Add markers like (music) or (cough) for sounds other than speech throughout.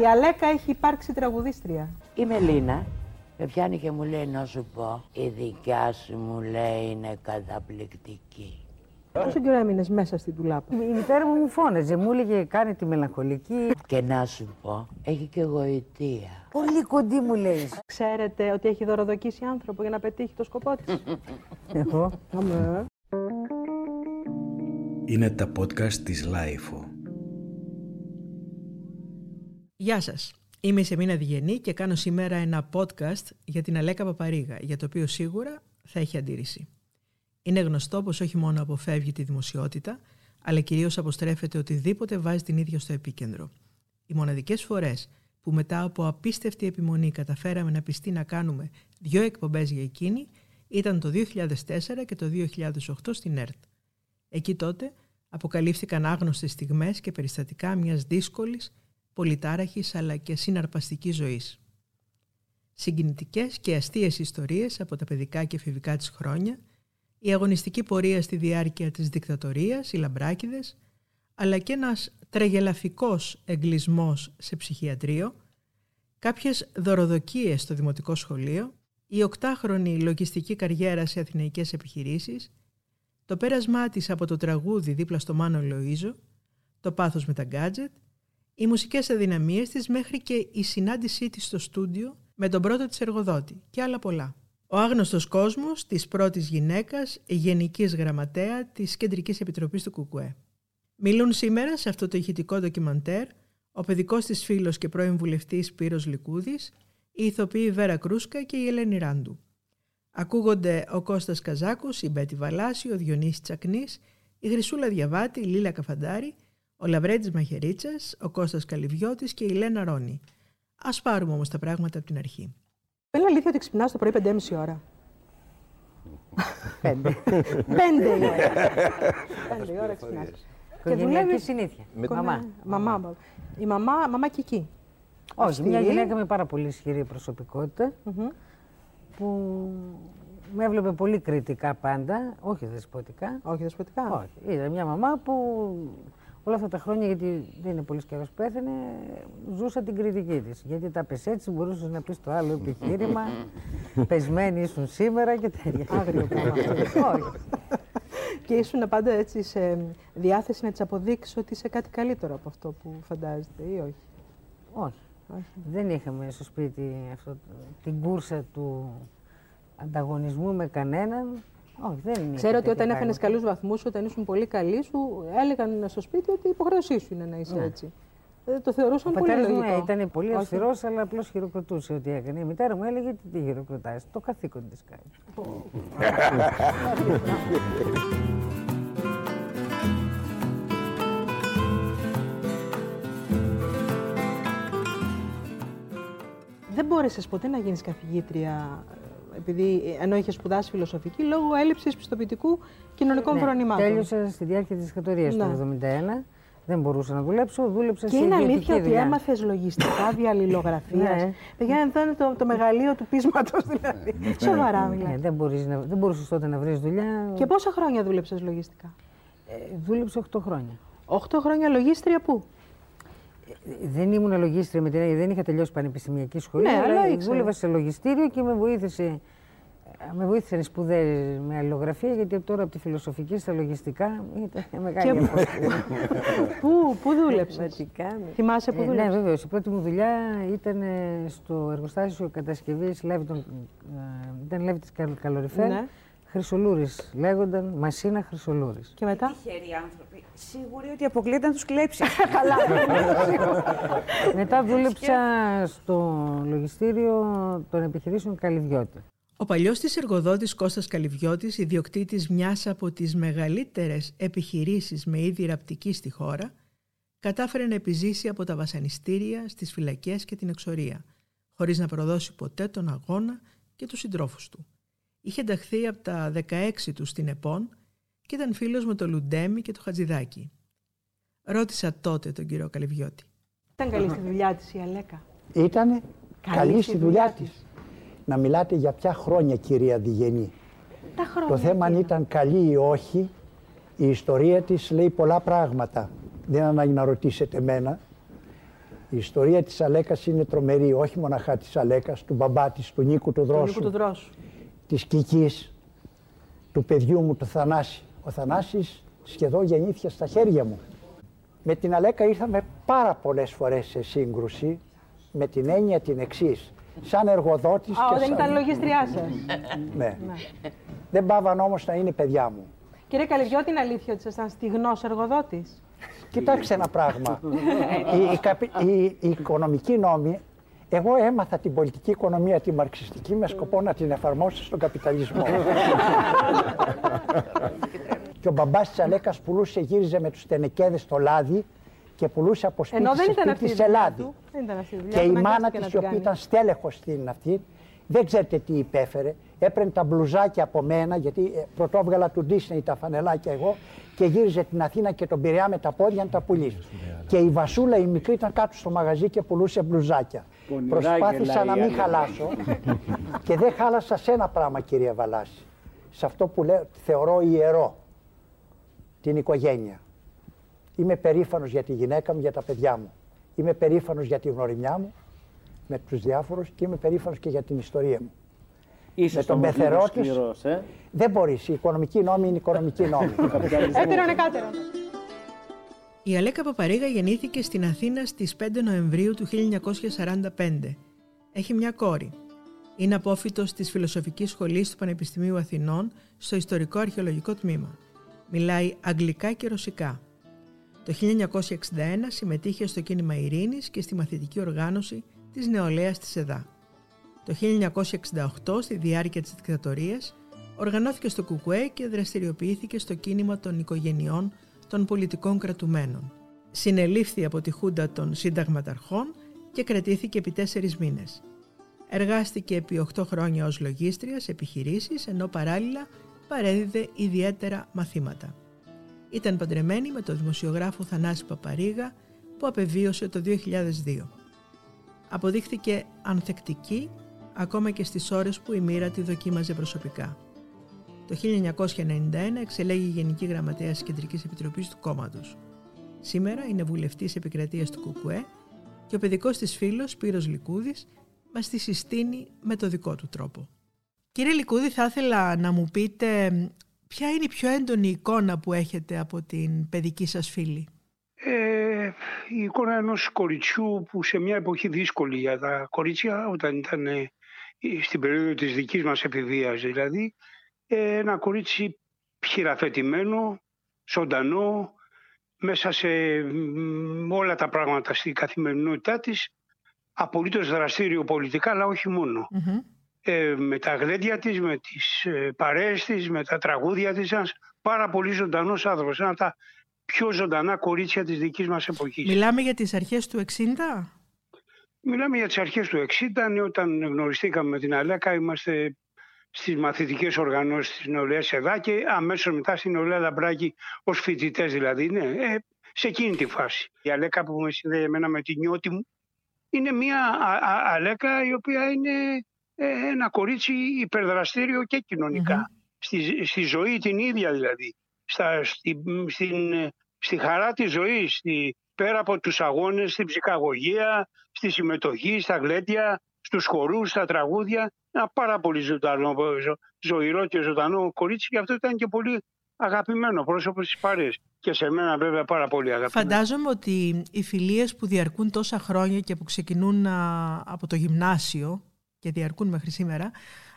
Η Αλέκα έχει υπάρξει τραγουδίστρια. Η Μελίνα με πιάνει και μου λέει να σου πω η δικιά σου μου λέει είναι καταπληκτική. Πόσο καιρό έμεινες μέσα στην τουλάπα; Η μητέρα μου μου φώναζε, μου έλεγε κάνει τη μελαγχολική. Και να σου πω, έχει και γοητεία. Πολύ κοντή μου λέει. Ξέρετε ότι έχει δωροδοκίσει άνθρωπο για να πετύχει το σκοπό της; Εγώ. Αμέ. Είναι τα podcast της LiFO. Γεια σας. Είμαι η Σεμίνα Διγενή και κάνω σήμερα ένα podcast για την Αλέκα Παπαρίγα, για το οποίο σίγουρα θα έχει αντίρρηση. Είναι γνωστό πως όχι μόνο αποφεύγει τη δημοσιότητα, αλλά κυρίως αποστρέφεται οτιδήποτε βάζει την ίδια στο επίκεντρο. Οι μοναδικές φορές που μετά από απίστευτη επιμονή καταφέραμε να πειστεί να κάνουμε δύο εκπομπές για εκείνη ήταν το 2004 και το 2008 στην ΕΡΤ. Εκεί τότε αποκαλύφθηκαν άγνωστες στιγμές και περιστατικά μιας δύσκολης, πολυτάραχης αλλά και συναρπαστικής ζωής. Συγκινητικές και αστείες ιστορίες από τα παιδικά και εφηβικά της χρόνια, η αγωνιστική πορεία στη διάρκεια της δικτατορίας, οι λαμπράκιδες, αλλά και ένας τραγελαφικός εγκλισμός σε ψυχιατρίο, κάποιες δωροδοκίες στο δημοτικό σχολείο, η οκτάχρονη λογιστική καριέρα σε αθηναϊκές επιχειρήσεις, το πέρασμά της από το τραγούδι δίπλα στο Μάνο Λοΐζο, το πάθος με τα γκάτζετ, οι μουσικές αδυναμίες της μέχρι και η συνάντησή της στο στούντιο με τον πρώτο της εργοδότη και άλλα πολλά. Ο άγνωστος κόσμος της πρώτης γυναίκας γενικής γραμματέα της Κεντρικής Επιτροπής του ΚΚΕ. Μιλούν σήμερα σε αυτό το ηχητικό ντοκιμαντέρ ο παιδικός της φίλος και πρώην βουλευτής Σπύρος Λικούδης, η ηθοποιή Βέρα Κρούσκα και η Ελένη Ράντου. Ακούγονται ο Κώστας Καζάκος, η Μπέτη Βαλάση, ο Διονύσης Τσακνής, η Χρυσούλα Διαβάτη, η Λίλα Καφαντάρη, ο Λαβρέντης Μαχαιρίτσας, ο Κώστας Καλυβιώτης και η Λένα Ρόνη. Ας πάρουμε όμως τα πράγματα από την αρχή. Είναι αλήθεια ότι ξυπνάς το πρωί 5,5 ώρα. (laughs) Πέντε. Πέντε η ώρα. Πέντε η ώρα ξυπνάς. Και Οικογενειακή δουλεύεις... συνήθεια. Κο- Μαμά. Μαμά. Η μαμά, μαμά και εκεί. Όχι, μια Αυτή. γυναίκα με πάρα πολύ ισχυρή προσωπικότητα Μμμ. που με έβλεπε πολύ κριτικά πάντα, όχι δεσποτικά. Όχι δεσποτικά. Όχι. Ήταν μια μαμά που όλα αυτά τα χρόνια, γιατί δεν είναι πολύ καιρό που πέθανε, ζούσα την κριτική της. Γιατί τα πες έτσι, μπορούσες να πεις το άλλο επιχείρημα. (laughs) Πεσμένοι ήσουν σήμερα και τέτοια. Άγριο (laughs) πράγμα. Όχι. Και ήσουν πάντα έτσι σε διάθεση να τη αποδείξει ότι είσαι κάτι καλύτερο από αυτό που φαντάζεται ή όχι; Όχι. Όχι. Δεν είχαμε στο σπίτι αυτό, το- την κούρσα του ανταγωνισμού με κανέναν. Όχι, δεν είναι. Ξέρω ότι όταν έφανε καλούς βαθμούς, όταν ήσουν πολύ καλοί, σου έλεγαν στο σπίτι ότι η υποχρέωσή σου είναι να είσαι έτσι. Ε, το θεωρούσαν Ο πολύ πατέρας μου λογικό. ήταν πολύ Όχι. αυστηρός, αλλά απλώς χειροκροτούσε ό,τι έκανε. Η μητέρα μου έλεγε τι τη χειροκροτάει. Το καθήκον της κάνει. Δεν μπόρεσες ποτέ να γίνεις καθηγήτρια, ε, επειδή ενώ είχε σπουδάσει φιλοσοφική, λόγω έλλειψης πιστοποιητικού κοινωνικών φρονημάτων. Ναι, Τέλειωσα στη διάρκεια της δεκατορία Ναι. του 1971. Δεν μπορούσα να δουλέψω. Δούλεψα Και σε είναι ιδιωτική αλήθεια ότι δουλειά. έμαθες λογιστικά (coughs) διαλληλογραφίας. Ναι. Παιδιά, εδώ είναι το, το μεγαλείο του πείσματος, δηλαδή. Σοβαρά μιλάω. Ναι, δεν, μπορείς να, δεν μπορούσες τότε να βρεις δουλειά. Και πόσα χρόνια δούλεψες λογιστικά; Ε, δούλεψα 8 χρόνια. Οχτώ χρόνια λογίστρια πού; Ε, Δεν ήμουν λογίστρια με την έννοια, δεν είχα τελειώσει πανεπιστημιακή σχολή. Ναι, αλλά αλλά ήξερα. δούλευα σε λογιστήριο και με βοήθησε. Με βοήθησαν οι σπουδέ με αλληλογραφία, γιατί τώρα από τη φιλοσοφική στα λογιστικά ήταν μεγάλη Και- απόσταση. (laughs) Πού, πού δούλεψες; Πραγματικά. Θυμάσαι που Ε, ναι, δούλεψες; βέβαια. Η πρώτη μου δουλειά ήταν ε, στο εργοστάσιο κατασκευής Λέβητον. ε, Ήταν Λέβητη Καλοριφέρ. Ναι. Χρυσολούρης λέγονταν, Μασίνα Χρυσολούρης. Και μετά; Τυχεροί άνθρωποι. Σίγουροι ότι αποκλείεται να τους κλέψει. (laughs) Μετά δούλεψα στο λογιστήριο των επιχειρήσεων Καλυβιώτη. Ο παλιός της εργοδότης Κώστας Καλυβιώτης, ιδιοκτήτης μιας από τις μεγαλύτερες επιχειρήσεις με είδη ραπτική στη χώρα, κατάφερε να επιζήσει από τα βασανιστήρια στις φυλακές και την εξορία, χωρίς να προδώσει ποτέ τον αγώνα και τους συντρόφους του. Είχε ενταχθεί από τα 16 του στην ΕΠΟΝ και ήταν φίλος με το Λουντέμι και το Χατζηδάκι. Ρώτησα τότε τον κύριο Καλυβιώτη. Ήταν καλή στη δουλειά της η Αλέκα. Ήτανε Καλή καλή, στη στη δουλειά δουλειά της. Να μιλάτε για ποια χρόνια, κυρία Διγενή. Τα χρόνια. Το θέμα αν τι ήταν καλή ή όχι, η ιστορία της λέει πολλά πράγματα. Δεν ανάγκη να ρωτήσετε εμένα. Η ιστορία της Αλέκας είναι τρομερή, όχι μοναχά της Αλέκας, του μπαμπά της, του Νίκου του Του Δρόσου, Νίκου του Δρόσου. της Κικής, του παιδιού μου, του Θανάση. Ο Θανάσης σχεδόν γεννήθηκε στα χέρια μου. Με την Αλέκα ήρθαμε πάρα πολλές φορές σε σύγκρουση με την έννοια την εξής. Σαν εργοδότης Α, και όταν σαν... ήταν λογιστριά σας. Ναι. Δεν πάβαν όμως να είναι παιδιά μου. Κύριε Καλυβιώτη, είναι αλήθεια ότι ήσασταν στιγνός εργοδότης; Κοιτάξτε ένα πράγμα. η, η, καπι- η- η οικονομική νόμη, εγώ έμαθα την πολιτική οικονομία, τη μαρξιστική, με σκοπό να την εφαρμόσω στον καπιταλισμό. (laughs) και ο μπαμπάς της Αλέκας πουλούσε, γύριζε με τους τενεκέδες στο λάδι και πουλούσε από σπίτι Ενώ δεν σε ήταν σπίτι αυτή η σε δουλειά λάδι. του. Δεν ήταν αυτή η δουλειά Και του, η μάνα αναγκάστηκε της, να η την οποία κάνει. ήταν στέλεχος στην αυτή, δεν ξέρετε τι υπέφερε. Έπαιρνε τα μπλουζάκια από μένα, γιατί ε, πρωτόβγαλα του Disney τα φανελάκια εγώ, και γύριζε την Αθήνα και τον Πειραιά με τα πόδια να τα πουλήσει. Και η Βασούλα η μικρή ήταν κάτω στο μαγαζί και πουλούσε μπλουζάκια. Προσπάθησα να μην χαλάσω και δεν χάλασα σε ένα πράγμα, κυρία Βαλάση. Σε αυτό που λέω, θεωρώ ιερό. Την οικογένεια. Είμαι περήφανος για τη γυναίκα μου, για τα παιδιά μου. Είμαι περήφανος για τη γνωριμιά μου με τους διάφορους και είμαι περήφανος και για την ιστορία μου. Είσαι Με στον τον Πεθερό πεθερό της- σκληρός, ε. Δεν μπορείς. Η οικονομική νόμη είναι οικονομική νόμη. Έτερον εκάτερον. Η Αλέκα Παπαρίγα γεννήθηκε στην Αθήνα στις 5 Νοεμβρίου του 1945. Έχει μια κόρη. Είναι απόφοιτος της Φιλοσοφικής Σχολής του Πανεπιστημίου Αθηνών στο Ιστορικό Αρχαιολογικό Τμήμα. Μιλάει αγγλικά και ρωσικά. Το 1961 συμμετείχε στο κίνημα Ειρήνης και στη μαθητική οργάνωση της νεολαίας της ΕΔΑ. Το 1968, στη διάρκεια της δικτατορίας, οργανώθηκε στο ΚΚΕ και δραστηριοποιήθηκε στο κίνημα των οικογενειών των πολιτικών κρατουμένων. Συνελήφθη από τη Χούντα των Συνταγματαρχών και κρατήθηκε επί τέσσερις μήνες. Εργάστηκε επί 8 χρόνια ως λογίστρια σε επιχειρήσεις, ενώ παράλληλα παρέδιδε ιδιαίτερα μαθήματα. Ήταν παντρεμένη με τον δημοσιογράφο Θανάση Παπαρίγα που απεβίωσε το 2002. Αποδείχθηκε ανθεκτική ακόμα και στις ώρες που η μοίρα τη δοκίμαζε προσωπικά. Το 1991 εξελέγει Γενική Γραμματέα της Κεντρικής Επιτροπής του κόμματος. Σήμερα είναι βουλευτής επικρατείας του ΚΚΕ και ο παιδικός της φίλος Σπύρος Λικούδης μας τη συστήνει με το δικό του τρόπο. Κύριε Λικούδη, θα ήθελα να μου πείτε ποια είναι η πιο έντονη εικόνα που έχετε από την παιδική σας φίλη; Ε, η εικόνα ενός κοριτσιού που σε μια εποχή δύσκολη για τα κορίτσια όταν ήταν ε, στην περίοδο της δικής μας εφηβείας δηλαδή ε, ένα κορίτσι χειραφετημένο, ζωντανό μέσα σε μ, όλα τα πράγματα στην καθημερινότητά της απολύτως δραστήριο πολιτικά αλλά όχι μόνο. Ε, με τα γλέντια της, με τις ε, παρέες της, με τα τραγούδια της ένας πάρα πολύ ζωντανός άνθρωπος. Ένα από τα πιο ζωντανά κορίτσια της δικής μας εποχής. Μιλάμε για τις αρχές του 60? Μιλάμε για τις αρχές του 60, ναι, όταν γνωριστήκαμε με την Αλέκα, είμαστε στις μαθητικές οργανώσεις της νεολαίας ΕΔΑ και αμέσως μετά στην νεολαία Λαμπράκη ως φοιτητές δηλαδή, ναι, ε, σε εκείνη τη φάση. Η Αλέκα που με συνδέει εμένα με την νιώτη μου είναι μια α- α- Αλέκα η οποία είναι ε, ένα κορίτσι υπερδραστήριο και κοινωνικα Στη, στη ζωή την ίδια δηλαδή. Στα, στη, στην, ε, στη χαρά της ζωής, στη, πέρα από τους αγώνες, στην ψυχαγωγία, στη συμμετοχή, στα γλέντια, στους χορούς, στα τραγούδια. Ένα πάρα πολύ ζωντανό, ζω, ζωηρό και ζωντανό κορίτσι και αυτό ήταν και πολύ αγαπημένο πρόσωπο στις παρέες. Και σε μένα βέβαια πάρα πολύ αγαπημένο. Φαντάζομαι ότι οι φιλίες που διαρκούν τόσα χρόνια και που ξεκινούν α, από το γυμνάσιο και διαρκούν μέχρι σήμερα,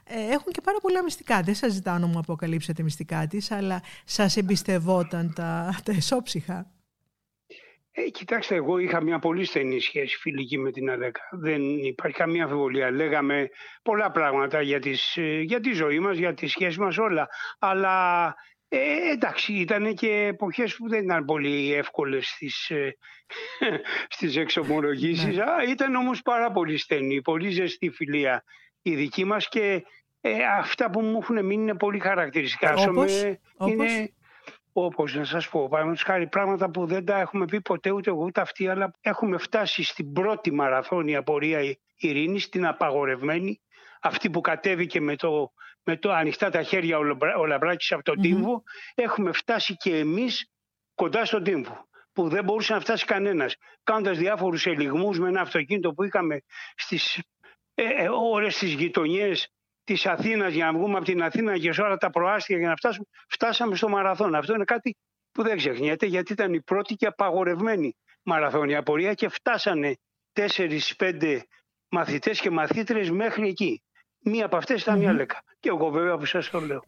ε, έχουν και πάρα πολλά μυστικά. Δεν σας ζητάω να μου αποκαλύψετε μυστικά της, αλλά σας εμπιστευόταν τα, τα εσόψυχα. Ε, κοιτάξτε, εγώ είχα μια πολύ στενή σχέση φιλική με την Αλέκα. Δεν υπάρχει καμία αμφιβολία. Λέγαμε πολλά πράγματα για, τις, ε, για τη ζωή μας, για τη σχέση μας όλα. Αλλά ε, εντάξει, ήταν και εποχές που δεν ήταν πολύ εύκολες στις, ε, (laughs) στις εξομολογήσεις. Α, ήταν όμως πάρα πολύ στενή, πολύ ζεστή φιλία η δική μας και ε, αυτά που μου έχουν μείνει είναι πολύ χαρακτηριστικά. Ας πούμε, Όπως, όπως; είναι όπως να σας πω, παραδείγματος χάρη πράγματα που δεν τα έχουμε πει ποτέ ούτε εγώ ούτε αυτοί, αλλά έχουμε φτάσει στην πρώτη μαραθώνια πορεία ειρήνης, την απαγορευμένη, αυτή που κατέβηκε με το, με το ανοιχτά τα χέρια ο, Λαμπρα- ο Λαμπράκης από τον τύμβο, έχουμε φτάσει και εμείς κοντά στον τύμβο. που δεν μπορούσε να φτάσει κανένας. Κάνοντας διάφορους ελιγμούς με ένα αυτοκίνητο που είχαμε στις ε, ε, ώρε τη γειτονιές της Αθήνας για να βγούμε από την Αθήνα και σε όλα τα προάστια για να φτάσουμε, φτάσαμε στο μαραθώνα. Αυτό είναι κάτι που δεν ξεχνιέται γιατί ήταν η πρώτη και απαγορευμένη μαραθώνια πορεία και φτάσανε 4-5 μαθητές και μαθήτρες μέχρι εκεί. Μία από αυτές ήταν η Αλέκα. Και εγώ βέβαια που σας το λέω.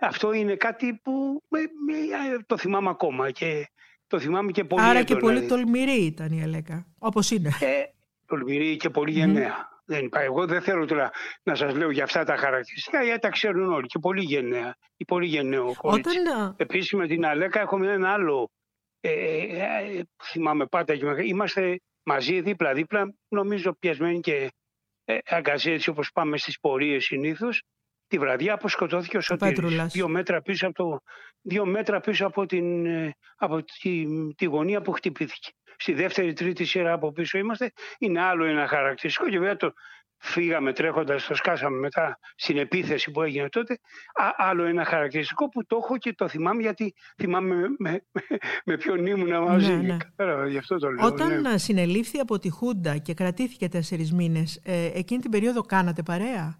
Αυτό είναι κάτι που με, με, το θυμάμαι ακόμα και το θυμάμαι και πολύ Άρα έντονα, και πολύ δηλαδή. τολμηρή ήταν η Αλέκα, όπως είναι. Ε, τολμηρή και πολύ γενναία. Δεν υπάρχει. Εγώ δεν θέλω τώρα να σας λέω για αυτά τα χαρακτηριστικά, γιατί τα ξέρουν όλοι. Και πολύ γενναία. Η πολύ γενναίο κορίτσι. Όταν α, Επίσης με την Αλέκα έχουμε ένα άλλο, ε, ε, ε, θυμάμαι πάντα και με- είμαστε μαζί δίπλα-δίπλα, νομίζω πιασμένοι και ε, αγκαζί έτσι όπως πάμε στις πορείες συνήθως, τη βραδιά που σκοτώθηκε ο Σωτήρης. Πέτρουλας. Δύο μέτρα πίσω από, το, δύο μέτρα πίσω από, την, ε, από τη, τη γωνία που χτυπήθηκε. Στη δεύτερη, τρίτη σειρά από πίσω είμαστε. Είναι άλλο ένα χαρακτηριστικό και βέβαια το φύγαμε τρέχοντας, το σκάσαμε μετά στην επίθεση που έγινε τότε. Α, άλλο ένα χαρακτηριστικό που το έχω και το θυμάμαι γιατί θυμάμαι με, με, με ποιον ήμουν μαζί. Ναι, ναι. Κατάλαβα, γι' αυτό το λέω. όταν ναι. α, συνελήφθη από τη Χούντα και κρατήθηκε τέσσερις μήνες, ε, εκείνη την περίοδο κάνατε παρέα;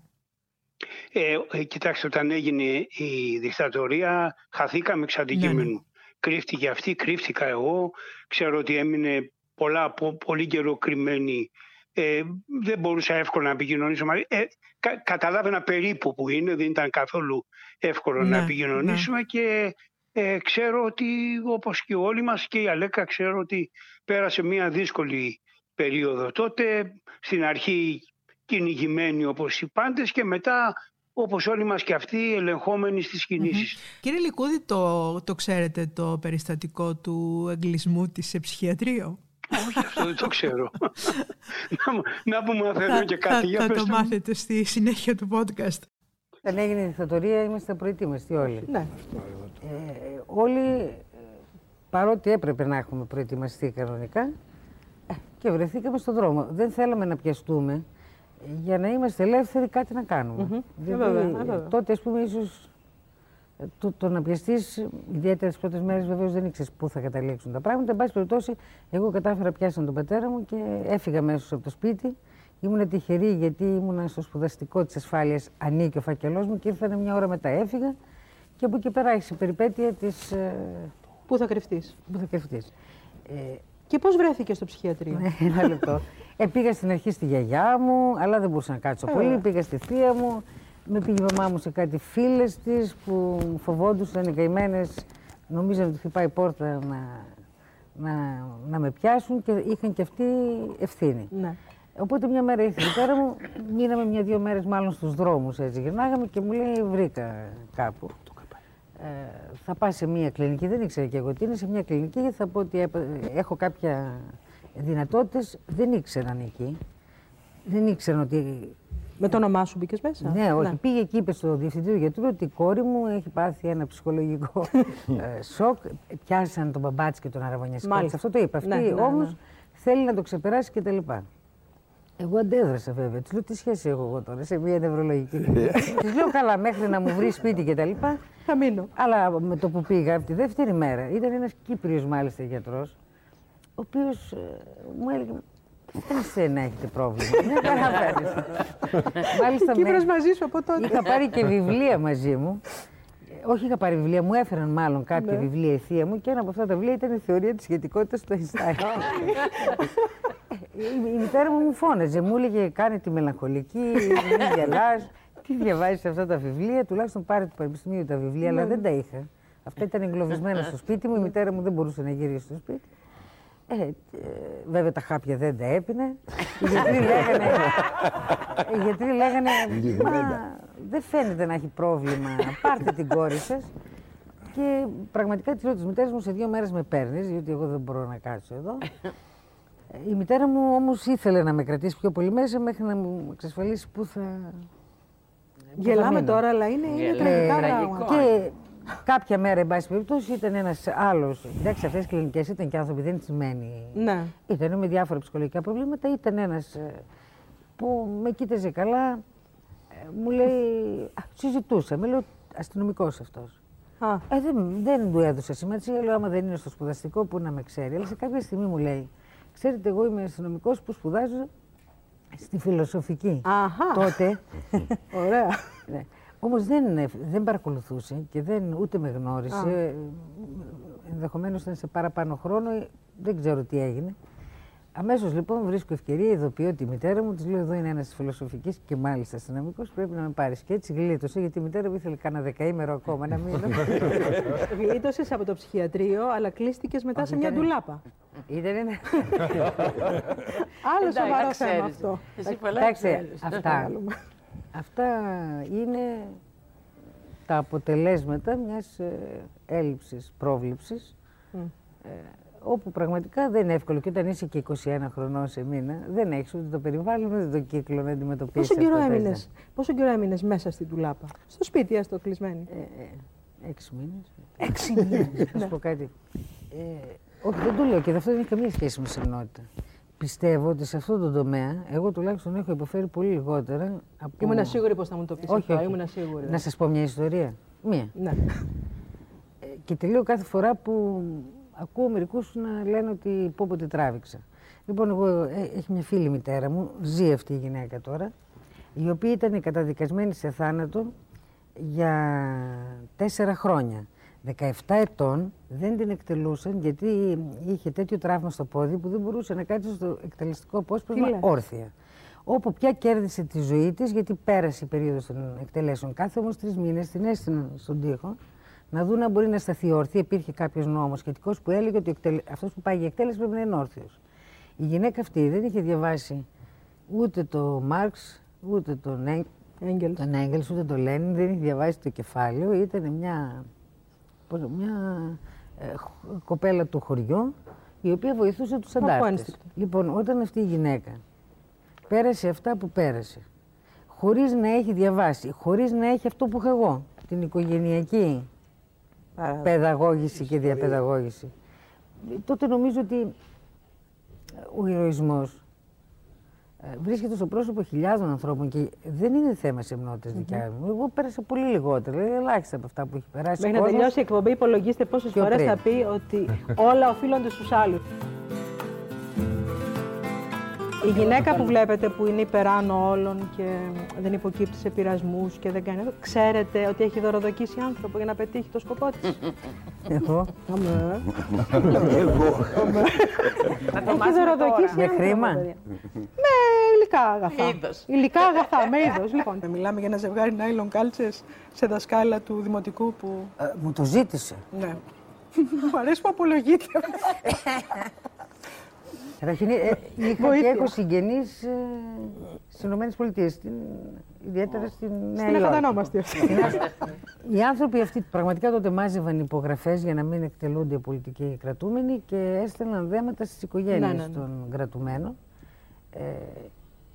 Ε, ε, κοιτάξτε, όταν έγινε η δικτατορία, χαθήκαμε εξ αντικείμενου. Ναι, Κρύφτηκε αυτή, κρύφτηκα εγώ. Ξέρω ότι έμεινε πολλά, πο- πολύ καιρό κρυμμένη. Ε, δεν μπορούσα εύκολα να επικοινωνήσω μαζί. Ε, κα, καταλάβαινα περίπου που είναι, δεν ήταν καθόλου εύκολο Ναι, να επικοινωνήσουμε και ε, ξέρω ότι όπως και όλοι μας και η Αλέκα ξέρω ότι πέρασε μια δύσκολη περίοδο τότε. Στην αρχή κυνηγημένοι όπως οι πάντες και μετά όπως όλοι μας και αυτοί ελεγχόμενοι στις κινησεις Κύριε Λικούδη, το, το ξέρετε το περιστατικό του εγκλισμού της σε ψυχιατρίο; Όχι, αυτό δεν το ξέρω. (laughs) να, μου- να που μαθαίνω και θα, κάτι. Για θα πες το μου. μάθετε στη συνέχεια του podcast. Όταν έγινε η δικτατορία είμαστε προετοίμαστοι όλοι. Ναι. Ε, όλοι, ε, παρότι έπρεπε να έχουμε προετοιμαστεί κανονικά, ε, και βρεθήκαμε στον δρόμο. Δεν θέλαμε να πιαστούμε ε, για να είμαστε ελεύθεροι κάτι να κάνουμε. Δηλαδή, Ε, βέβαια, ε, ε, βέβαια. τότε, ας πούμε, ίσως ε, το, το να πιαστεί, ιδιαίτερα τις πρώτες μέρες, βεβαίως δεν ήξερες πού θα καταλήξουν τα πράγματα. Εν πάση περιπτώσει, εγώ κατάφερα πιάσαν τον πατέρα μου και έφυγα μέσω από το σπίτι. Ήμουν τυχερή γιατί ήμουν στο σπουδαστικό της ασφάλειας, ανήκει ο φάκελό μου και ήρθανε μια ώρα μετά έφυγα. Και από εκεί πέρα άρχισε η περιπέτεια της. Ε, Πού θα κρυφτείς; που θα κρυφτείς. Ε, Και πώς βρέθηκε στο ψυχιατρίο; ναι, (laughs) ένα λεπτό. Ε, πήγα στην αρχή στη γιαγιά μου, αλλά δεν μπορούσα να κάτσω πολύ. Πήγα στη θεία μου. Με πήγε η μαμά μου σε κάτι φίλες της που φοβόντουσαν οι καημένες. Νομίζανε ότι χτυπάει η πόρτα να, να, να με πιάσουν και είχαν και αυτοί ευθύνη. Ναι. Οπότε μια μέρα ήρθε η μητέρα μου, μείναμε μια-δύο μέρες μάλλον στους δρόμους έτσι. Γυρνάγαμε και μου λέει: Βρήκα κάπου. Ε, θα πας σε μια κλινική, δεν ήξερα και εγώ τι είναι, σε μια κλινική γιατί θα πω ότι έπα- έχω κάποια δυνατότητες. Δεν ήξεραν εκεί. Δεν ήξεραν ότι. Με το όνομά σου μπήκες μέσα; Ναι, όχι. Πήγε και είπε στο διευθυντή του γιατρού ότι η κόρη μου έχει πάθει ένα ψυχολογικό (laughs) ε, σοκ. Πιάσαν τον μπαμπάτσι και τον αραβωνιασικό. της. Μάλιστα. Αυτό το είπε. Αυτή Ναι, ναι, όμως ναι. θέλει να το ξεπεράσει κτλ. Εγώ αντέδρασα βέβαια. Της λέω τι σχέση έχω εγώ τώρα σε μια νευρολογική. (laughs) Της λέω καλά μέχρι να μου βρει σπίτι κτλ. Θα μείνω. Αλλά με το που πήγα από τη δεύτερη μέρα, ήταν ένας Κύπριος μάλιστα γιατρός, ο οποίος ε, μου έλεγε δεν σε να έχετε πρόβλημα. (laughs) Μια χαρά φέρνεις». Μάλιστα Κύπρος με- μαζί σου από τότε. είχα πάρει και βιβλία μαζί μου. Ε, Όχι είχα πάρει βιβλία, μου έφεραν μάλλον κάποια Ναι. βιβλία η θεία μου και ένα από αυτά τα βιβλία ήταν η θεωρία της σχετικότητας του Αϊνστάιν. η, η μητέρα μου μου φώναζε, μου έλεγε κάνε τη μελαγχολική, μην (laughs) γελάς. Τι διαβάζεις αυτά τα βιβλία, τουλάχιστον πάρε του Πανεπιστημίου τα βιβλία, αλλά δεν τα είχα. Αυτά ήταν εγκλωβισμένα στο σπίτι μου, η μητέρα μου δεν μπορούσε να γυρίσει στο σπίτι. Ε, ε, βέβαια τα χάπια δεν τα έπινε. Οι γιατροί λέγανε, οι γιατροί λέγανε μα δεν φαίνεται να έχει πρόβλημα, πάρτε την κόρη σας. Και πραγματικά τη λέω της μητέρας μου σε δύο μέρες με παίρνεις, γιατί εγώ δεν μπορώ να κάτσω εδώ. Ε, Η μητέρα μου όμως ήθελε να με κρατήσει πιο πολύ μέσα μέχρι να μου εξασφαλίσει πού θα. πού θα Γελάμε μείνω. τώρα, αλλά είναι, είναι Γελάμε. τραγικά Τραγικό. πράγματα. Και κάποια μέρα, εν πάση περιπτώσει, ήταν ένας άλλος. Εντάξει, αυτές οι κλινικές ήταν και άνθρωποι, δεν σημαίνει. Ναι. Ήταν με διάφορα ψυχολογικά προβλήματα. Ήταν ένας που με κοίταζε καλά. ε, Μου λέει. Α, συζητούσαμε. Λέω αστυνομικός αυτός. Α, Ε, δεν, δεν του έδωσα σημασία. Λέω, άμα δεν είναι στο σπουδαστικό, που να με ξέρει. Αλλά σε κάποια στιγμή μου λέει, Ξέρετε, εγώ είμαι αστυνομικός που σπουδάζω στη φιλοσοφική. Αχα. Τότε. (laughs) Ωραία. ναι. Όμως δεν, δεν παρακολουθούσε και δεν, ούτε με γνώρισε. Ενδεχομένως ήταν σε παραπάνω χρόνο, ε, δεν ξέρω τι έγινε. Αμέσως λοιπόν βρίσκω ευκαιρία, ειδοποιώ τη μητέρα μου, της λέω: Εδώ είναι ένας τη φιλοσοφικής και μάλιστα αστυνομικό, πρέπει να με πάρεις. Και έτσι γλίτωσε, γιατί η μητέρα μου ήθελε κάνα δεκαήμερο ακόμα να μείνω. (laughs) Γλίτωσες από το ψυχιατρίο, αλλά κλείστηκες μετά Όχι, σε μια ήταν- ντουλάπα. Ήταν ένα. Άλλο Εντάξει, σοβαρό τα θέμα ξέρεις. αυτό. Εσύ πολλά Κοιτάξτε, ξέρεις. αυτά, αυτά είναι τα αποτελέσματα μιας ε, έλλειψης πρόβληψης, ε, όπου πραγματικά δεν είναι εύκολο και όταν είσαι και 21 χρονών σε μήνα, δεν έχεις ούτε το περιβάλλον, ούτε το κύκλο να αντιμετωπίσεις Πόσο καιρό αυτά τα έμεινες έργα. πόσο καιρό έμεινες μέσα στην ντουλάπα. Στο σπίτι, έστω κλεισμένη. Ε, ε, έξι μήνες. Έξι μήνες. (laughs) Να σου πω κάτι. Ε, όχι, δεν το λέω και αυτό δεν έχει καμία σχέση με σεμνότητα. Πιστεύω ότι σε αυτό το τομέα, εγώ τουλάχιστον έχω υποφέρει πολύ λιγότερα από. Ήμουν σίγουρη πώ θα μου το πεις Όχι, αυτό. όχι. Ήμουν σίγουρη. Να σας πω μια ιστορία. Μία. Ναι. Ε, και τη λέω κάθε φορά που ακούω μερικούς να λένε ότι πω πω τι τράβηξα. Λοιπόν, εγώ, ε, έχει μια φίλη μητέρα μου, ζει αυτή η γυναίκα τώρα, η οποία ήταν καταδικασμένη σε θάνατο για τέσσερα χρόνια. 17 ετών δεν την εκτελούσαν γιατί είχε τέτοιο τραύμα στο πόδι που δεν μπορούσε να κάτσει στο εκτελεστικό Τι απόσπασμα λες; όρθια. Όπου πια κέρδισε τη ζωή της γιατί πέρασε η περίοδος των εκτελέσεων. Κάθε όμως τρεις μήνες την έστειλαν στον τοίχο να δουν αν μπορεί να σταθεί όρθια. Υπήρχε κάποιος νόμος σχετικός που έλεγε ότι εκτελε... αυτός που πάει για εκτέλεση πρέπει να είναι όρθιος. Η γυναίκα αυτή δεν είχε διαβάσει ούτε το Μάρξ, ούτε τον, Έγ... Έγγελ. τον Έγγελς, ούτε τον Λένιν, δεν είχε διαβάσει το κεφάλαιο. Ήταν μια, πώς, μια ε, χ- κοπέλα του χωριού η οποία βοηθούσε τους Μα, αντάρτες. ένστικτο. Λοιπόν, όταν αυτή η γυναίκα πέρασε αυτά που πέρασε, χωρίς να έχει διαβάσει, χωρίς να έχει αυτό που έχω εγώ, την οικογενειακή παιδαγώγηση και διαπαιδαγώγηση, τότε νομίζω ότι ο ηρωισμός ε, βρίσκεται στο πρόσωπο χιλιάδων ανθρώπων και δεν είναι θέμα σεμνότητας δικιά μου. Εγώ πέρασα πολύ λιγότερο, δηλαδή ελάχιστα από αυτά που έχει περάσει. Μέχρι ο να κόσμος. τελειώσει η εκπομπή, υπολογίστε πόσες Πιο φορές πριν. θα πει ότι όλα οφείλονται στους άλλους. Η γυναίκα που βλέπετε που είναι υπεράνω όλων και δεν υποκύπτει σε πειρασμούς και δεν κάνει. Ξέρετε ότι έχει δωροδοκίσει άνθρωπο για να πετύχει το σκοπό της. (laughs) Εγώ. Αμέ. Να το Έχει μάθουμε δωροδοκίσει Με άνθρωπο, χρήμα; παιδιά. Με (laughs) υλικά αγαθά. Είδος. Υλικά αγαθά, με είδος. Λοιπόν, Μιλάμε για ένα ζευγάρι νάιλον κάλτσες σε δασκάλα του δημοτικού που... Ε, μου το ζήτησε. Ναι. Μου αρέσει που απολογείται. (laughs) Καταρχήν, ε, είχα και Βοήθεια. έχω συγγενείς ε, στις Ηνωμένες Πολιτείες, στην, ιδιαίτερα στην Νέα την Υόρκη. εφαντανόμαστε αυτή. Οι άνθρωποι αυτοί πραγματικά τότε μάζευαν υπογραφές για να μην εκτελούνται οι πολιτικοί κρατούμενοι και έστελναν δέματα στις οικογένειες Ναι, ναι, ναι. των κρατουμένων. Ε,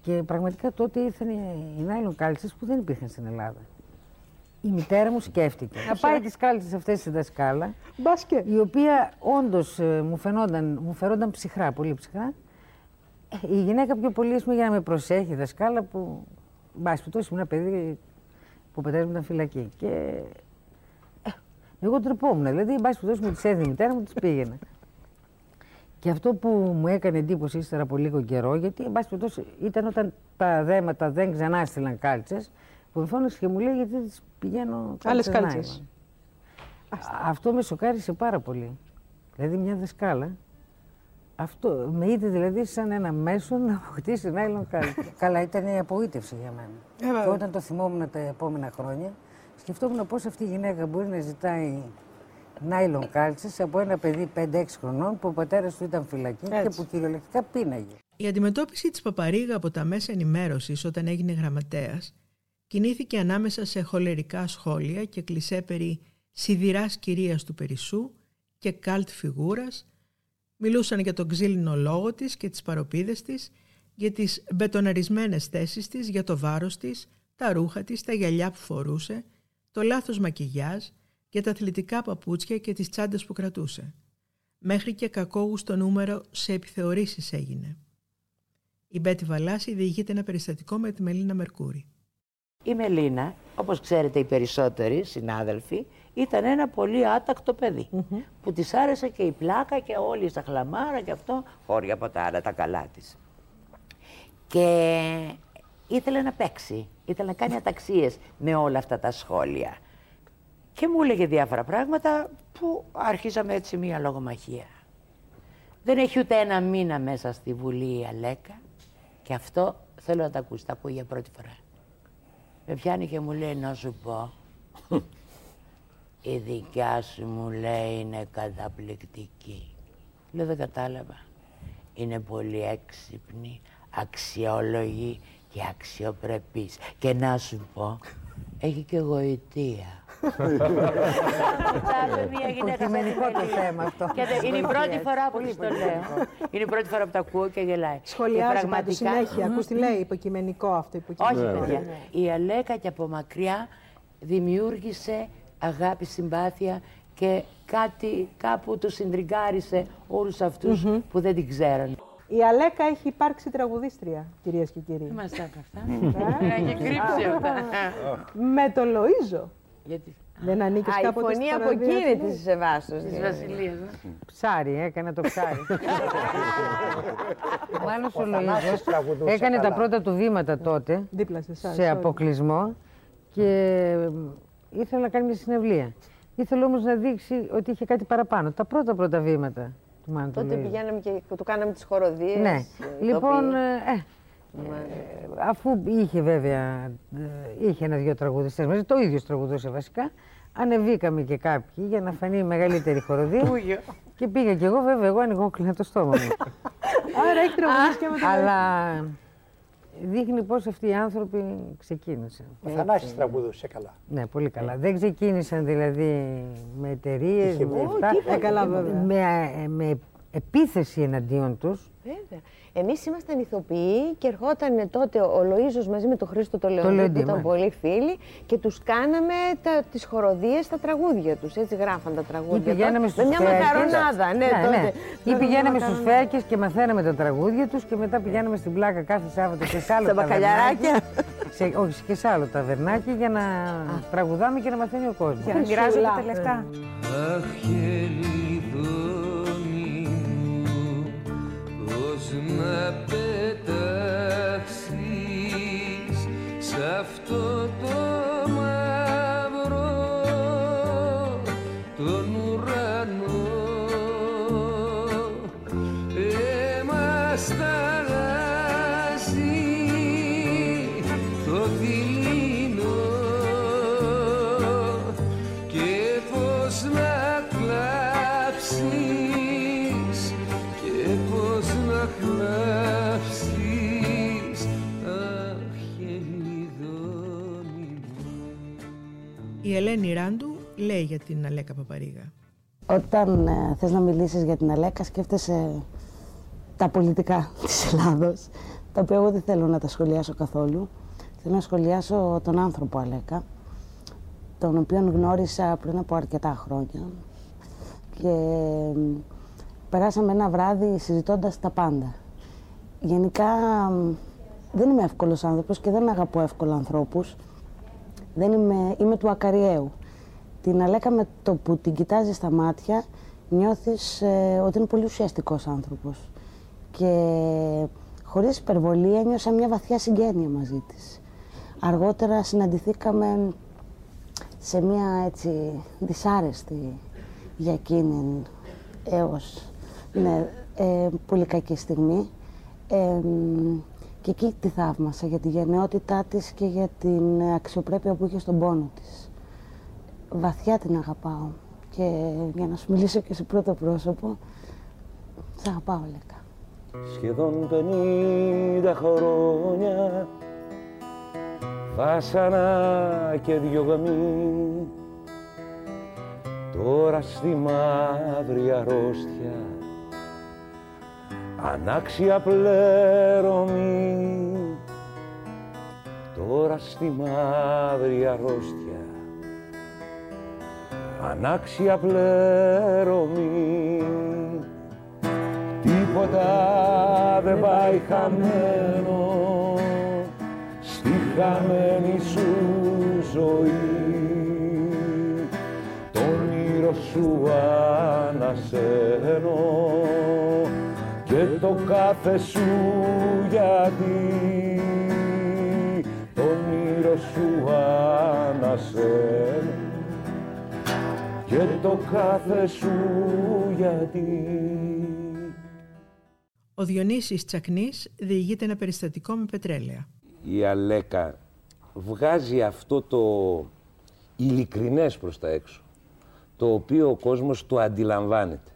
και πραγματικά τότε ήρθαν οι οι νάιλον κάλτσες που δεν υπήρχαν στην Ελλάδα. Η μητέρα μου σκέφτηκε να πάει τις κάλτσες αυτές στη δασκάλα Μπάσκετ. η οποία όντως μου, φαινόταν, μου φερόταν ψυχρά, πολύ ψυχρά. Ε, Η γυναίκα πιο πολύ ας πούμε, για να με προσέχει, δασκάλα που. Μπας, τόσο ήμουν ένα παιδί που ο πατέρα μου ήταν φυλακή. Και. ε, εγώ τρεπόμουν. Δηλαδή, μπας, τόσο μου τις έδινε η μητέρα μου, τις πήγαινα. Και αυτό που μου έκανε εντύπωση ύστερα από λίγο καιρό, γιατί εν πάση περιπτώσει ήταν όταν τα δέματα δεν ξανά στείλαν κάλτσες, που με φώναξε και μου λέει γιατί τις πηγαίνω Άλλες κάλτσες κάλτσες. nylon». Αυτό με σοκάρισε πάρα πολύ. Δηλαδή μια δασκάλα, αυτό με είδε δηλαδή σαν ένα μέσο να αποκτήσει νάιλον κάλτσα. (laughs) Καλά, ήταν η απογοήτευση για μένα. βέβαια. και όταν το θυμόμουν τα επόμενα χρόνια, σκεφτόμουν πώς αυτή η γυναίκα μπορεί να ζητάει νάιλον κάλτσες από ένα παιδί 5-6 χρονών που ο πατέρας του ήταν φυλακή και Έτσι. που κυριολεκτικά πίναγε. Η αντιμετώπιση της Παπαρίγα από τα μέσα ενημέρωσης όταν έγινε γραμματέας κινήθηκε ανάμεσα σε χολερικά σχόλια και κλισέ περί σιδηράς κυρίας του Περισσού και καλτ φιγούρας, μιλούσαν για τον ξύλινο λόγο της και τις παροπίδες της, για τις μπετοναρισμένες θέσεις της, για το βάρος της, τα ρούχα της, τα γυαλιά που φορούσε, το λάθος μακιγιάζ, για τα αθλητικά παπούτσια και τις τσάντες που κρατούσε. Μέχρι και κακόγουστο νούμερο σε επιθεωρήσεις έγινε. Η Μπέτη Βαλάση διηγείται ένα περιστατικό με τη Μελίνα Μερκούρη. Η Μελίνα, όπως ξέρετε οι περισσότεροι συνάδελφοι, ήταν ένα πολύ άτακτο παιδί. Που της άρεσε και η πλάκα και όλοι στα χλαμάρα και αυτό, χώρια από τα άλλα τα καλά της. Και ήθελε να παίξει, ήθελε να κάνει αταξίες με όλα αυτά τα σχόλια. Και μου έλεγε διάφορα πράγματα που άρχισαμε έτσι μία λογομαχία. Δεν έχει ούτε ένα μήνα μέσα στη Βουλή η Αλέκα και αυτό θέλω να τα ακούσει, τα ακούω για πρώτη φορά. Με πιάνει και μου λέει να σου πω, η δικιά σου μου λέει είναι καταπληκτική. Λέω δεν κατάλαβα. Είναι πολύ έξυπνη, αξιόλογη και αξιοπρεπής. Και να σου πω, έχει και γοητεία. Κοιτάξτε, μια γυναίκα σαν Υποκειμενικό τη το Μελίνα. θέμα αυτό. Και δεν- Είναι η πρώτη φορά που της το λέω. Είναι η πρώτη φορά που το ακούω και γελάει. Και Σχολιάζει πάντως συνέχεια. Ακούς τι λέει, υποκειμενικό αυτό. όχι, Υποκειμενικό. παιδιά. Η Αλέκα και από μακριά δημιούργησε αγάπη, συμπάθεια και κάτι κάπου του συντριγκάρισε όλους αυτούς που δεν την ξέραν. Η Αλέκα έχει υπάρξει τραγουδίστρια, κυρίες και κύριοι. Μας τα αυτά. Έχει κρύψει αυτά. Με το Λοΐζο. Γιατί. Δεν ανήκεις Α, η κάποτε φωνή στο από ραδιόφωνο; εκείνη της Σεβάστος. Της Βασιλείας. ναι. Ψάρι, έκανε το ψάρι. (laughs) Μάλλον ο Θανάσης Λοΐζος τραγουδούσε έκανε τα καλά. πρώτα του βήματα τότε, Δίπλα σε εσάς. σε sorry. αποκλεισμό και ε, ήθελε να κάνει μια συνευλία. Ήθελε όμως να δείξει ότι είχε κάτι παραπάνω. Τα πρώτα πρώτα βήματα του Μάνου του Τότε Λοΐζου. πηγαίναμε και του κάναμε τις χοροδίες. Ναι. ε, Λοιπόν, ηθοποιοί. ε, ε, αφού είχε βέβαια, ε, είχε ένα-δυο τραγουδιστές μαζί, το ίδιο τραγουδούσε βασικά, ανεβήκαμε και κάποιοι για να φανεί η μεγαλύτερη χοροδία. και πήγα κι εγώ, βέβαια, εγώ ανοιγόκλεινα το στόμα μου. (laughs) Άρα έχει τραγουδίσει και με το Αλλά δείχνει πώς αυτοί οι άνθρωποι ξεκίνησαν. Ο Θανάσης τραγουδούσε καλά. Ναι, πολύ καλά. Δεν ξεκίνησαν δηλαδή με εταιρείες, Είχε με βγει. αυτά. Ε, καλά, βέβαια. Με, ε, με επίθεση εναντίον τους. Βέβαια. Εμείς ήμασταν ηθοποιοί και ερχόταν τότε ο Λοΐζος μαζί με τον Χρήστο το Λεοντή, Λεοντή, που ήταν μάλιστα. πολύ φίλοι και τους κάναμε τα, τις χοροδίες στα τραγούδια τους. Έτσι γράφαν τα Ή τραγούδια. πηγαίναμε τότε. στους Με μια φέακες. μακαρονάδα, ναι, τότε. Ή πηγαίναμε στους φέακες και μαθαίναμε τα τραγούδια τους και μετά πηγαίναμε στην πλάκα κάθε Σάββατο και σε άλλο Στα ταβερνάκι. μπακαλιαράκια. Σε, όχι, και σε άλλο ταβερνάκι για να τραγουδάμε και να μαθαίνει ο κόσμος. Για να μοιράζονται τα λεφτά. Αχ, πώς να πετάξεις σ' αυτό Ελένη Ράντου λέει για την Αλέκα Παπαρίγα. Όταν ε, θες να μιλήσεις για την Αλέκα, σκέφτεσαι τα πολιτικά της Ελλάδος, τα οποία εγώ δεν θέλω να τα σχολιάσω καθόλου. Θέλω να σχολιάσω τον άνθρωπο Αλέκα, τον οποίον γνώρισα πριν από αρκετά χρόνια. Και ε, περάσαμε ένα βράδυ συζητώντας τα πάντα. Γενικά ε, δεν είμαι εύκολος άνθρωπος και δεν αγαπώ εύκολα ανθρώπους. Δεν είμαι, είμαι του ακαριαίου. Την Αλέκα με το που την κοιτάζεις στα μάτια νιώθεις ε, ότι είναι πολύ ουσιαστικός άνθρωπος. Και χωρίς υπερβολή ένιωσα μια βαθιά συγγένεια μαζί της. Αργότερα συναντηθήκαμε σε μια έτσι δυσάρεστη για εκείνη έως ναι, ε, πολύ κακή στιγμή. Ε, μ, και εκεί τη θαύμασα για τη γενναιότητά της και για την αξιοπρέπεια που είχε στον πόνο της. Βαθιά την αγαπάω και για να σου μιλήσω και σε πρώτο πρόσωπο, σ' αγαπάω Λέκα. Σχεδόν πενήντα χρόνια Βάσανα και δυο γαμί Τώρα στη μαύρη αρρώστια ανάξια πλέρωμη. Τώρα στη μαύρη αρρώστια ανάξια πλέρωμη. Τίποτα δεν πάει χαμένο στη χαμένη σου ζωή. Τον όνειρο σου ανασένω και το κάθε σου γιατί το όνειρο σου ανασένω και το κάθε σου γιατί Ο Διονύσης Τσακνής διηγείται ένα περιστατικό με πετρέλαια. η Αλέκα βγάζει αυτό το ειλικρινές προς τα έξω, το οποίο ο κόσμος το αντιλαμβάνεται.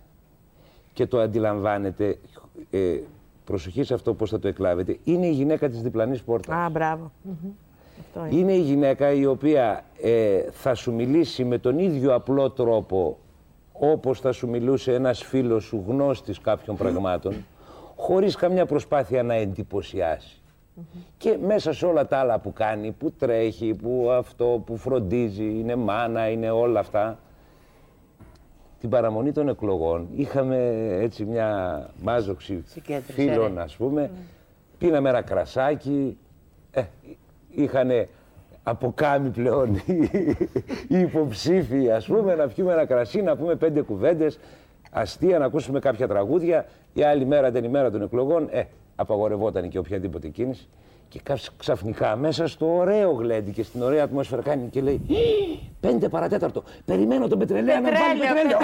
Και το αντιλαμβάνεται, ε, προσοχή σε αυτό πώς θα το εκλάβετε, είναι η γυναίκα της διπλανής πόρτας. Α, μπράβο. Αυτό είναι. Είναι η γυναίκα η οποία ε, θα σου μιλήσει με τον ίδιο απλό τρόπο όπως θα σου μιλούσε ένας φίλος σου γνώστης κάποιων πραγμάτων, χωρίς καμιά προσπάθεια να εντυπωσιάσει. Και μέσα σε όλα τα άλλα που κάνει, που τρέχει, που αυτό, που φροντίζει, είναι μάνα, είναι όλα αυτά. Την παραμονή των εκλογών είχαμε έτσι μια μάζοξη Συγκέντρωση, φίλων, ρε. ας πούμε. Πίναμε ένα κρασάκι, ε, είχανε αποκάμει πλέον (laughs) οι, οι υποψήφοι, ας πούμε, να πιούμε ένα κρασί, να πούμε πέντε κουβέντες, αστεία, να ακούσουμε κάποια τραγούδια. Η άλλη μέρα, την ημέρα των εκλογών, ε, απαγορευόταν και οποιαδήποτε κίνηση. Και καψ- ξαφνικά μέσα στο ωραίο γλέντι και στην ωραία ατμόσφαιρα κάνει και λέει «Ι, Πέντε παρατέταρτο. Περιμένω τον πετρελαία να μου βάλει πετρέλαιο.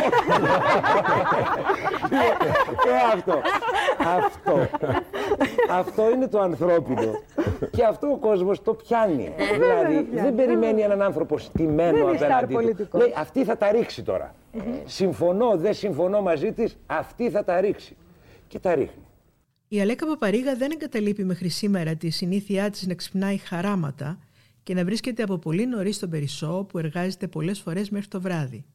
και αυτό. Αυτό. Αυτό είναι το ανθρώπινο. Και αυτό ο κόσμος το πιάνει. δηλαδή δεν περιμένει έναν άνθρωπο στημένο Δεν είναι στάρ απέναντί του. πολιτικός. Λέει αυτή θα τα ρίξει τώρα. Συμφωνώ, δεν συμφωνώ μαζί της, αυτή θα τα ρίξει. Και τα ρίχνει. Η Αλέκα Παπαρίγα δεν εγκαταλείπει μέχρι σήμερα τη συνήθειά της να ξυπνάει χαράματα και να βρίσκεται από πολύ νωρίς στον Περισσό που εργάζεται πολλές φορές μέχρι το βράδυ.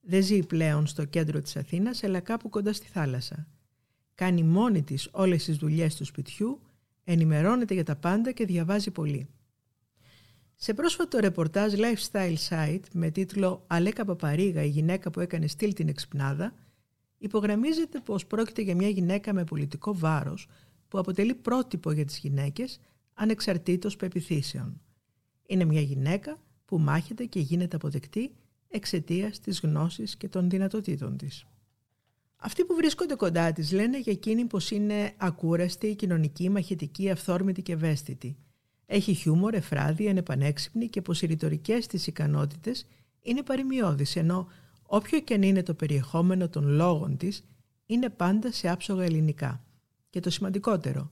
Δεν ζει πλέον στο κέντρο της Αθήνας αλλά κάπου κοντά στη θάλασσα. Κάνει μόνη της όλες τις δουλειές του σπιτιού, ενημερώνεται για τα πάντα και διαβάζει πολύ. Σε πρόσφατο ρεπορτάζ Lifestyle Site με τίτλο «Αλέκα Παπαρίγα, η γυναίκα που έκανε στυλ την εξυπνάδα» υπογραμμίζεται πως πρόκειται για μια γυναίκα με πολιτικό βάρος που αποτελεί πρότυπο για τις γυναίκες ανεξαρτήτως πεπιθήσεων. Είναι μια γυναίκα που μάχεται και γίνεται αποδεκτή εξαιτίας της γνώσης και των δυνατοτήτων της. Αυτοί που βρίσκονται κοντά της λένε για εκείνη πως είναι ακούραστη, κοινωνική, μαχητική, αυθόρμητη και ευαίσθητη. Έχει χιούμορ, εφράδια, είναι πανέξυπνη και πως οι ρητορικές της ικανότητες είναι παρημιώδεις, ενώ όποιο και αν είναι το περιεχόμενο των λόγων της, είναι πάντα σε άψογα ελληνικά. Και το σημαντικότερο,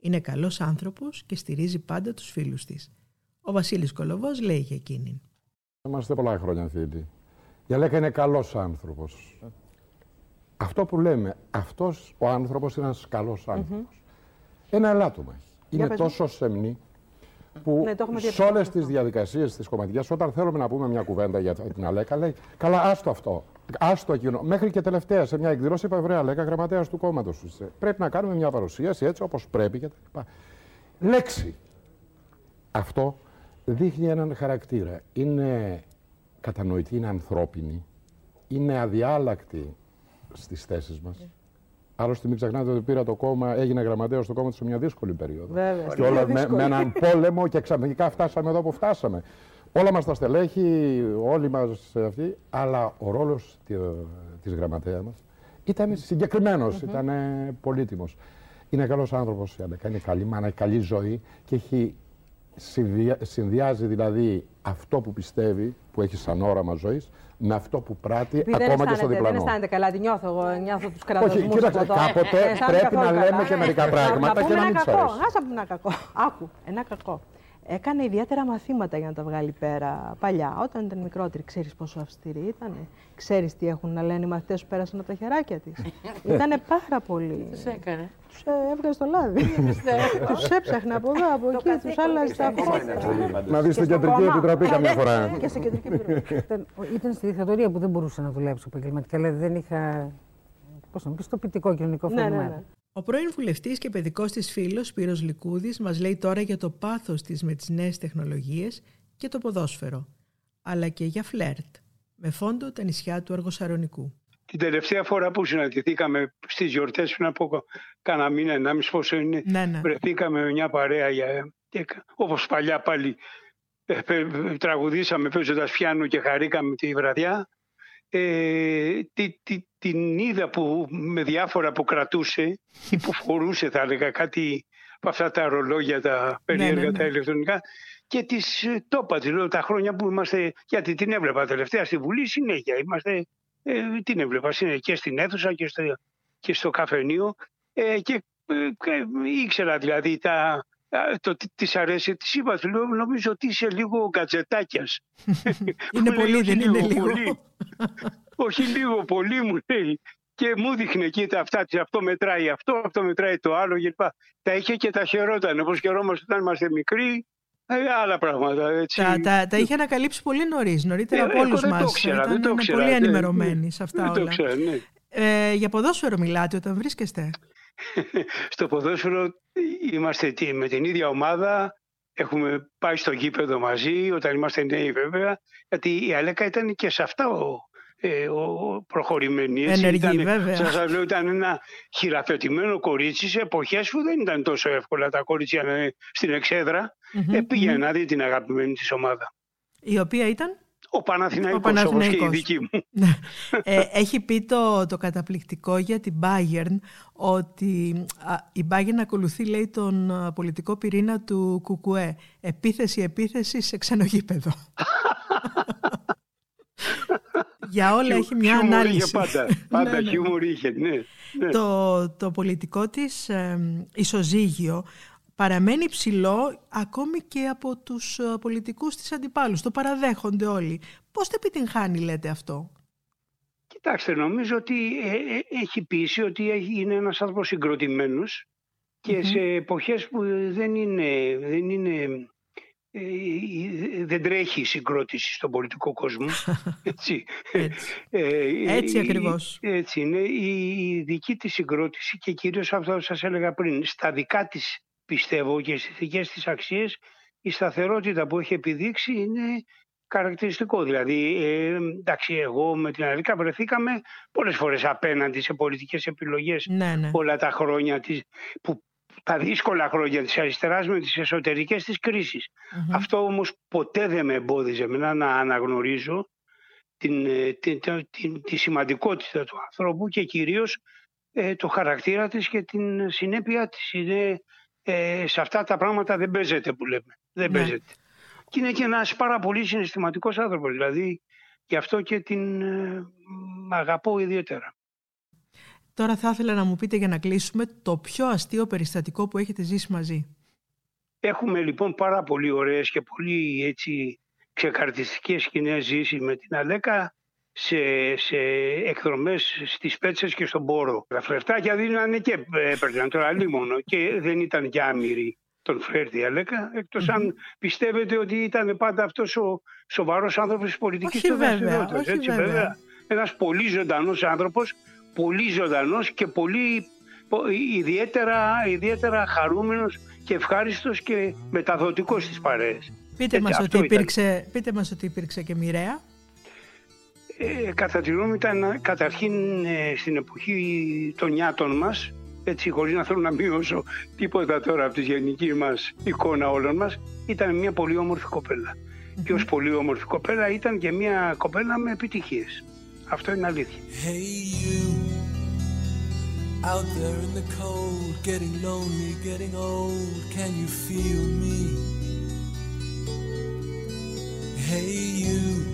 είναι καλός άνθρωπος και στηρίζει πάντα τους φίλους της. Ο Βασίλης Κολοβός λέει για εκείνη. Είμαστε πολλά χρόνια φίλοι. Η Αλέκα είναι καλός άνθρωπος. Αυτό που λέμε, αυτός ο άνθρωπος είναι ένας καλός άνθρωπος. Ένα ελάττωμα έχει. Είναι πες μου. τόσο σεμνή που Ναι, το έχουμε σε διαπιστώσει όλες τις διαδικασίες της κομματιάς, όταν θέλουμε να πούμε μια κουβέντα για την Αλέκα, λέει «Καλά, άστο αυτό, άστο εκείνο». Μέχρι και τελευταία σε μια εκδήλωση είπα «Βρέα Αλέκα, γραμματέας του κόμματος σου είσαι. Πρέπει να κάνουμε μια παρουσίαση έτσι όπως πρέπει και τα λοιπά». Λέξη. Αυτό δείχνει έναν χαρακτήρα. Είναι κατανοητή, είναι ανθρώπινη, είναι αδιάλακτη στις θέσεις μας. Άλλωστε, μην ξεχνάτε ότι πήρα το κόμμα, έγινε γραμματέο του κόμματο σε μια δύσκολη περίοδο. Βέβαια. Και όλα με, με έναν πόλεμο και ξαφνικά φτάσαμε εδώ που φτάσαμε. Όλα μας τα στελέχη, όλοι μας αυτοί, αλλά ο ρόλος τη, της γραμματέας μας ήταν συγκεκριμένος, ήταν πολύτιμος. Είναι καλός άνθρωπος η Αλέκα, είναι καλή μάνα, έχει καλή ζωή και έχει συνδυα- συνδυάζει δηλαδή αυτό που πιστεύει, που έχει σαν όραμα ζωής, με αυτό που πράττει Επειδή δεν ακόμα και στο αισθάνεται, δεν διπλανό. αισθάνεται καλά, τη νιώθω εγώ, νιώθω τους κραδασμούς Όχι, κοίταξε, από εδώ. κάποτε Δεν αισθάνομαι πρέπει να καθόλου λέμε καλά. και μερικά Ε, πράγματα να και πούμε να μην ένα τους κακό. αρέσει. Άσε να πούμε ένα κακό. Άκου, ένα κακό. Έκανε ιδιαίτερα μαθήματα για να τα βγάλει πέρα παλιά. Όταν ήταν μικρότερη, ξέρεις πόσο αυστηρή ήταν. Ξέρεις τι έχουν να λένε οι μαθητές που πέρασαν από τα χεράκια της. (laughs) ήταν πάρα πολύ. Τι έκανε. Τους έβγαζε το λάδι. (laughs) τους έψαχνε από εδώ, από εκεί, τους άλλαζε τα φώτα. Να δεις στην κεντρική κόμμα. επιτροπή καμιά φορά. Και στην κεντρική επιτροπή. Ήταν, ήταν στη δικτατορία που δεν μπορούσα να δουλέψω επαγγελματικά. Δηλαδή δεν είχα. Πώς να πει, πιστοποιητικό κοινωνικό Ναι, ναι, φαινόμενο. Ναι. Ο πρώην βουλευτής και παιδικός της φίλος Σπύρος Λικούδης μας λέει τώρα για το πάθος της με τις νέες τεχνολογίες και το ποδόσφαιρο, αλλά και για φλερτ, με φόντο τα νησιά του Αργοσαρονικού. Την τελευταία φορά που συναντηθήκαμε στις γιορτές πριν από κάνα μήνα, ενάμιση πόσο είναι, Ναι, ναι. βρεθήκαμε με μια παρέα για, και, όπως παλιά πάλι ε, πε- τραγουδήσαμε παίζοντας πιάνο και χαρήκαμε τη βραδιά. Ε, τη, τη, την είδα που με διάφορα που κρατούσε ή που φορούσε θα έλεγα κάτι από αυτά τα ρολόγια τα περίεργα ναι, ναι. τα ηλεκτρονικά και τις ε, το είπα, της λέω, τα χρόνια που είμαστε, γιατί την έβλεπα τελευταία στη Βουλή συνέχεια, είμαστε, ε, την έβλεπα συνέχεια και στην αίθουσα και στο, και στο καφενείο ε, και ε, και ήξερα δηλαδή τα, α, το τι της αρέσει. Της είπα, του λέω, νομίζω ότι είσαι λίγο γκατζετάκιας. (laughs) Είναι Μου λέει, πολύ, «Όχι δεν είναι λίγο. πολύ». Όχι λίγο, πολύ μου λέει. Και μου δείχνε εκεί τα αυτά της, αυτό μετράει αυτό, αυτό μετράει το άλλο κλπ. Τα είχε και τα χαιρόταν, όπως χαιρόμαστε όταν είμαστε μικροί, ε, άλλα πράγματα. Έτσι. Τα, τα, τα είχε ανακαλύψει πολύ νωρίς, νωρίτερα Ε, από εγώ όλους δεν το μας. ήξερα, δεν Ήταν το είναι ήξερα, πολύ ναι, ενημερωμένοι ναι. σε αυτά Δεν το όλα. ήξερα, ναι. Ε, για ποδόσφαιρο μιλάτε όταν βρίσκεστε; Στο ποδόσφαιρο είμαστε τι, με την ίδια ομάδα. Έχουμε πάει στο γήπεδο μαζί όταν είμαστε νέοι βέβαια. Γιατί η Αλέκα ήταν και σε αυτά ο, ε, ο, ο προχωρημένη. Ενεργή, ήταν, βέβαια. Σας λέω ήταν ένα χειραφετημένο κορίτσι σε εποχές που δεν ήταν τόσο εύκολα τα κορίτσια να είναι στην εξέδρα. Μμμ, Ε, πήγαινε μμμ. να δει την αγαπημένη της ομάδα. Η οποία ήταν; Ο Παναθηναϊκός, Ο όπως και η Παναθηναϊκός. δική μου. ε, έχει πει το, το καταπληκτικό για την Bayern ότι α, η Bayern ακολουθεί λέει τον α, πολιτικό πυρήνα του Κουκουέ. Επίθεση, επίθεση σε ξενογήπεδο. για όλα έχει μια Χιούμορ ανάλυση. είχε πάντα. (laughs) Πάντα Ναι, ναι. χιούμορ είχε, ναι. ναι. το, το πολιτικό της ε, ισοζύγιο παραμένει ψηλό ακόμη και από τους ε, πολιτικούς της αντιπάλους. Το παραδέχονται όλοι. Πώς το επιτυγχάνει λέτε αυτό; Κοιτάξτε, νομίζω ότι ε, ε, έχει πείσει ότι έχει- είναι ένας άνθρωπος συγκροτημένος και σε εποχές που δεν είναι, δεν είναι ε, ε, δεν τρέχει η συγκρότηση στον πολιτικό κόσμο. (laughs) Έτσι, Έτσι. Ε, Έτσι η- ακριβώς. Έτσι είναι. Η, η δική της συγκρότηση και κυρίως αυτό που σας έλεγα πριν, στα δικά της πιστεύω και στις δικές της αξίες, η σταθερότητα που έχει επιδείξει είναι χαρακτηριστικό. Δηλαδή, ε, εντάξει, εγώ με την Αλίκα βρεθήκαμε πολλές φορές απέναντι σε πολιτικές επιλογές Ναι, ναι. όλα τα χρόνια της, που, τα δύσκολα χρόνια της αριστεράς με τις εσωτερικές της κρίσεις. Μμμ. Αυτό όμως ποτέ δεν με εμπόδιζε εμένα να αναγνωρίζω την, ε, την, την, την- τη σημαντικότητα του ανθρώπου και κυρίως ε, το χαρακτήρα της και την συνέπειά της. Είναι, ε, σε αυτά τα πράγματα δεν παίζεται που λέμε. Δεν Ναι. παίζεται. Και είναι και ένας πάρα πολύ συναισθηματικός άνθρωπος. Δηλαδή γι' αυτό και την ε, μ, αγαπώ ιδιαίτερα. Τώρα θα ήθελα να μου πείτε για να κλείσουμε το πιο αστείο περιστατικό που έχετε ζήσει μαζί. Έχουμε λοιπόν πάρα πολύ ωραίες και πολύ έτσι ξεκαρτιστικές σκηνές ζήσεις με την Αλέκα σε, σε εκδρομές στις Πέτσες και στον Πόρο. Τα φλερτάκια δίνανε και ε, έπαιρναν τώρα λίμωνο και δεν ήταν και άμυροι τον φλερτ η Αλέκα, εκτός αν πιστεύετε ότι ήταν πάντα αυτός ο σοβαρός άνθρωπος της πολιτικής Όχι του βέβαια, δραστηριότητας, όχι έτσι, βέβαια. Ένας πολύ ζωντανός άνθρωπος, πολύ ζωντανός και πολύ πο- ιδιαίτερα, ιδιαίτερα χαρούμενος και ευχάριστος και μεταδοτικός στις παρέες. Πείτε, Έτσι, μας αυτό ότι ήταν. υπήρξε, πείτε μας ότι υπήρξε και μοιραία. Ε, κατά τη γνώμη μου ήταν καταρχήν ε, στην εποχή των νιάτων μας, έτσι χωρίς να θέλω να μειώσω τίποτα τώρα από τη γενική μας εικόνα όλων μας, ήταν μια πολύ όμορφη κοπέλα. Και ως πολύ όμορφη κοπέλα ήταν και μια κοπέλα με επιτυχίες. Αυτό είναι αλήθεια. Hey, you out there in the cold, getting lonely, getting old. Can you feel me? Hey, you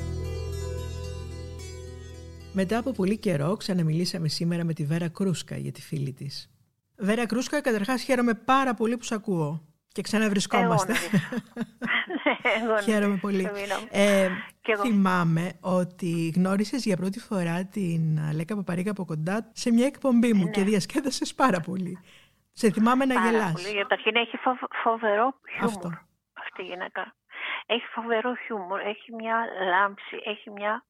Μετά από πολύ καιρό ξαναμιλήσαμε σήμερα με τη Βέρα Κρούσκα για τη φίλη της. Βέρα Κρούσκα, καταρχάς χαίρομαι πάρα πολύ που σ' ακούω και ξαναβρισκόμαστε. Εγώ να (laughs) Χαίρομαι δεις, πολύ. το μείνω. Ε, Κι εγώ. θυμάμαι ότι γνώρισες για πρώτη φορά την Λέκα Παπαρίγα από κοντά σε μια εκπομπή μου και διασκέδασες πάρα πολύ. Σε θυμάμαι να Ναι. Πάρα γελάς. πολύ. Καταρχήν έχει φοβ- φοβερό χιούμορ Αυτό. αυτή η γυναίκα. Έχει φοβερό χιούμορ, έχει μια λάμψη, έχει μια,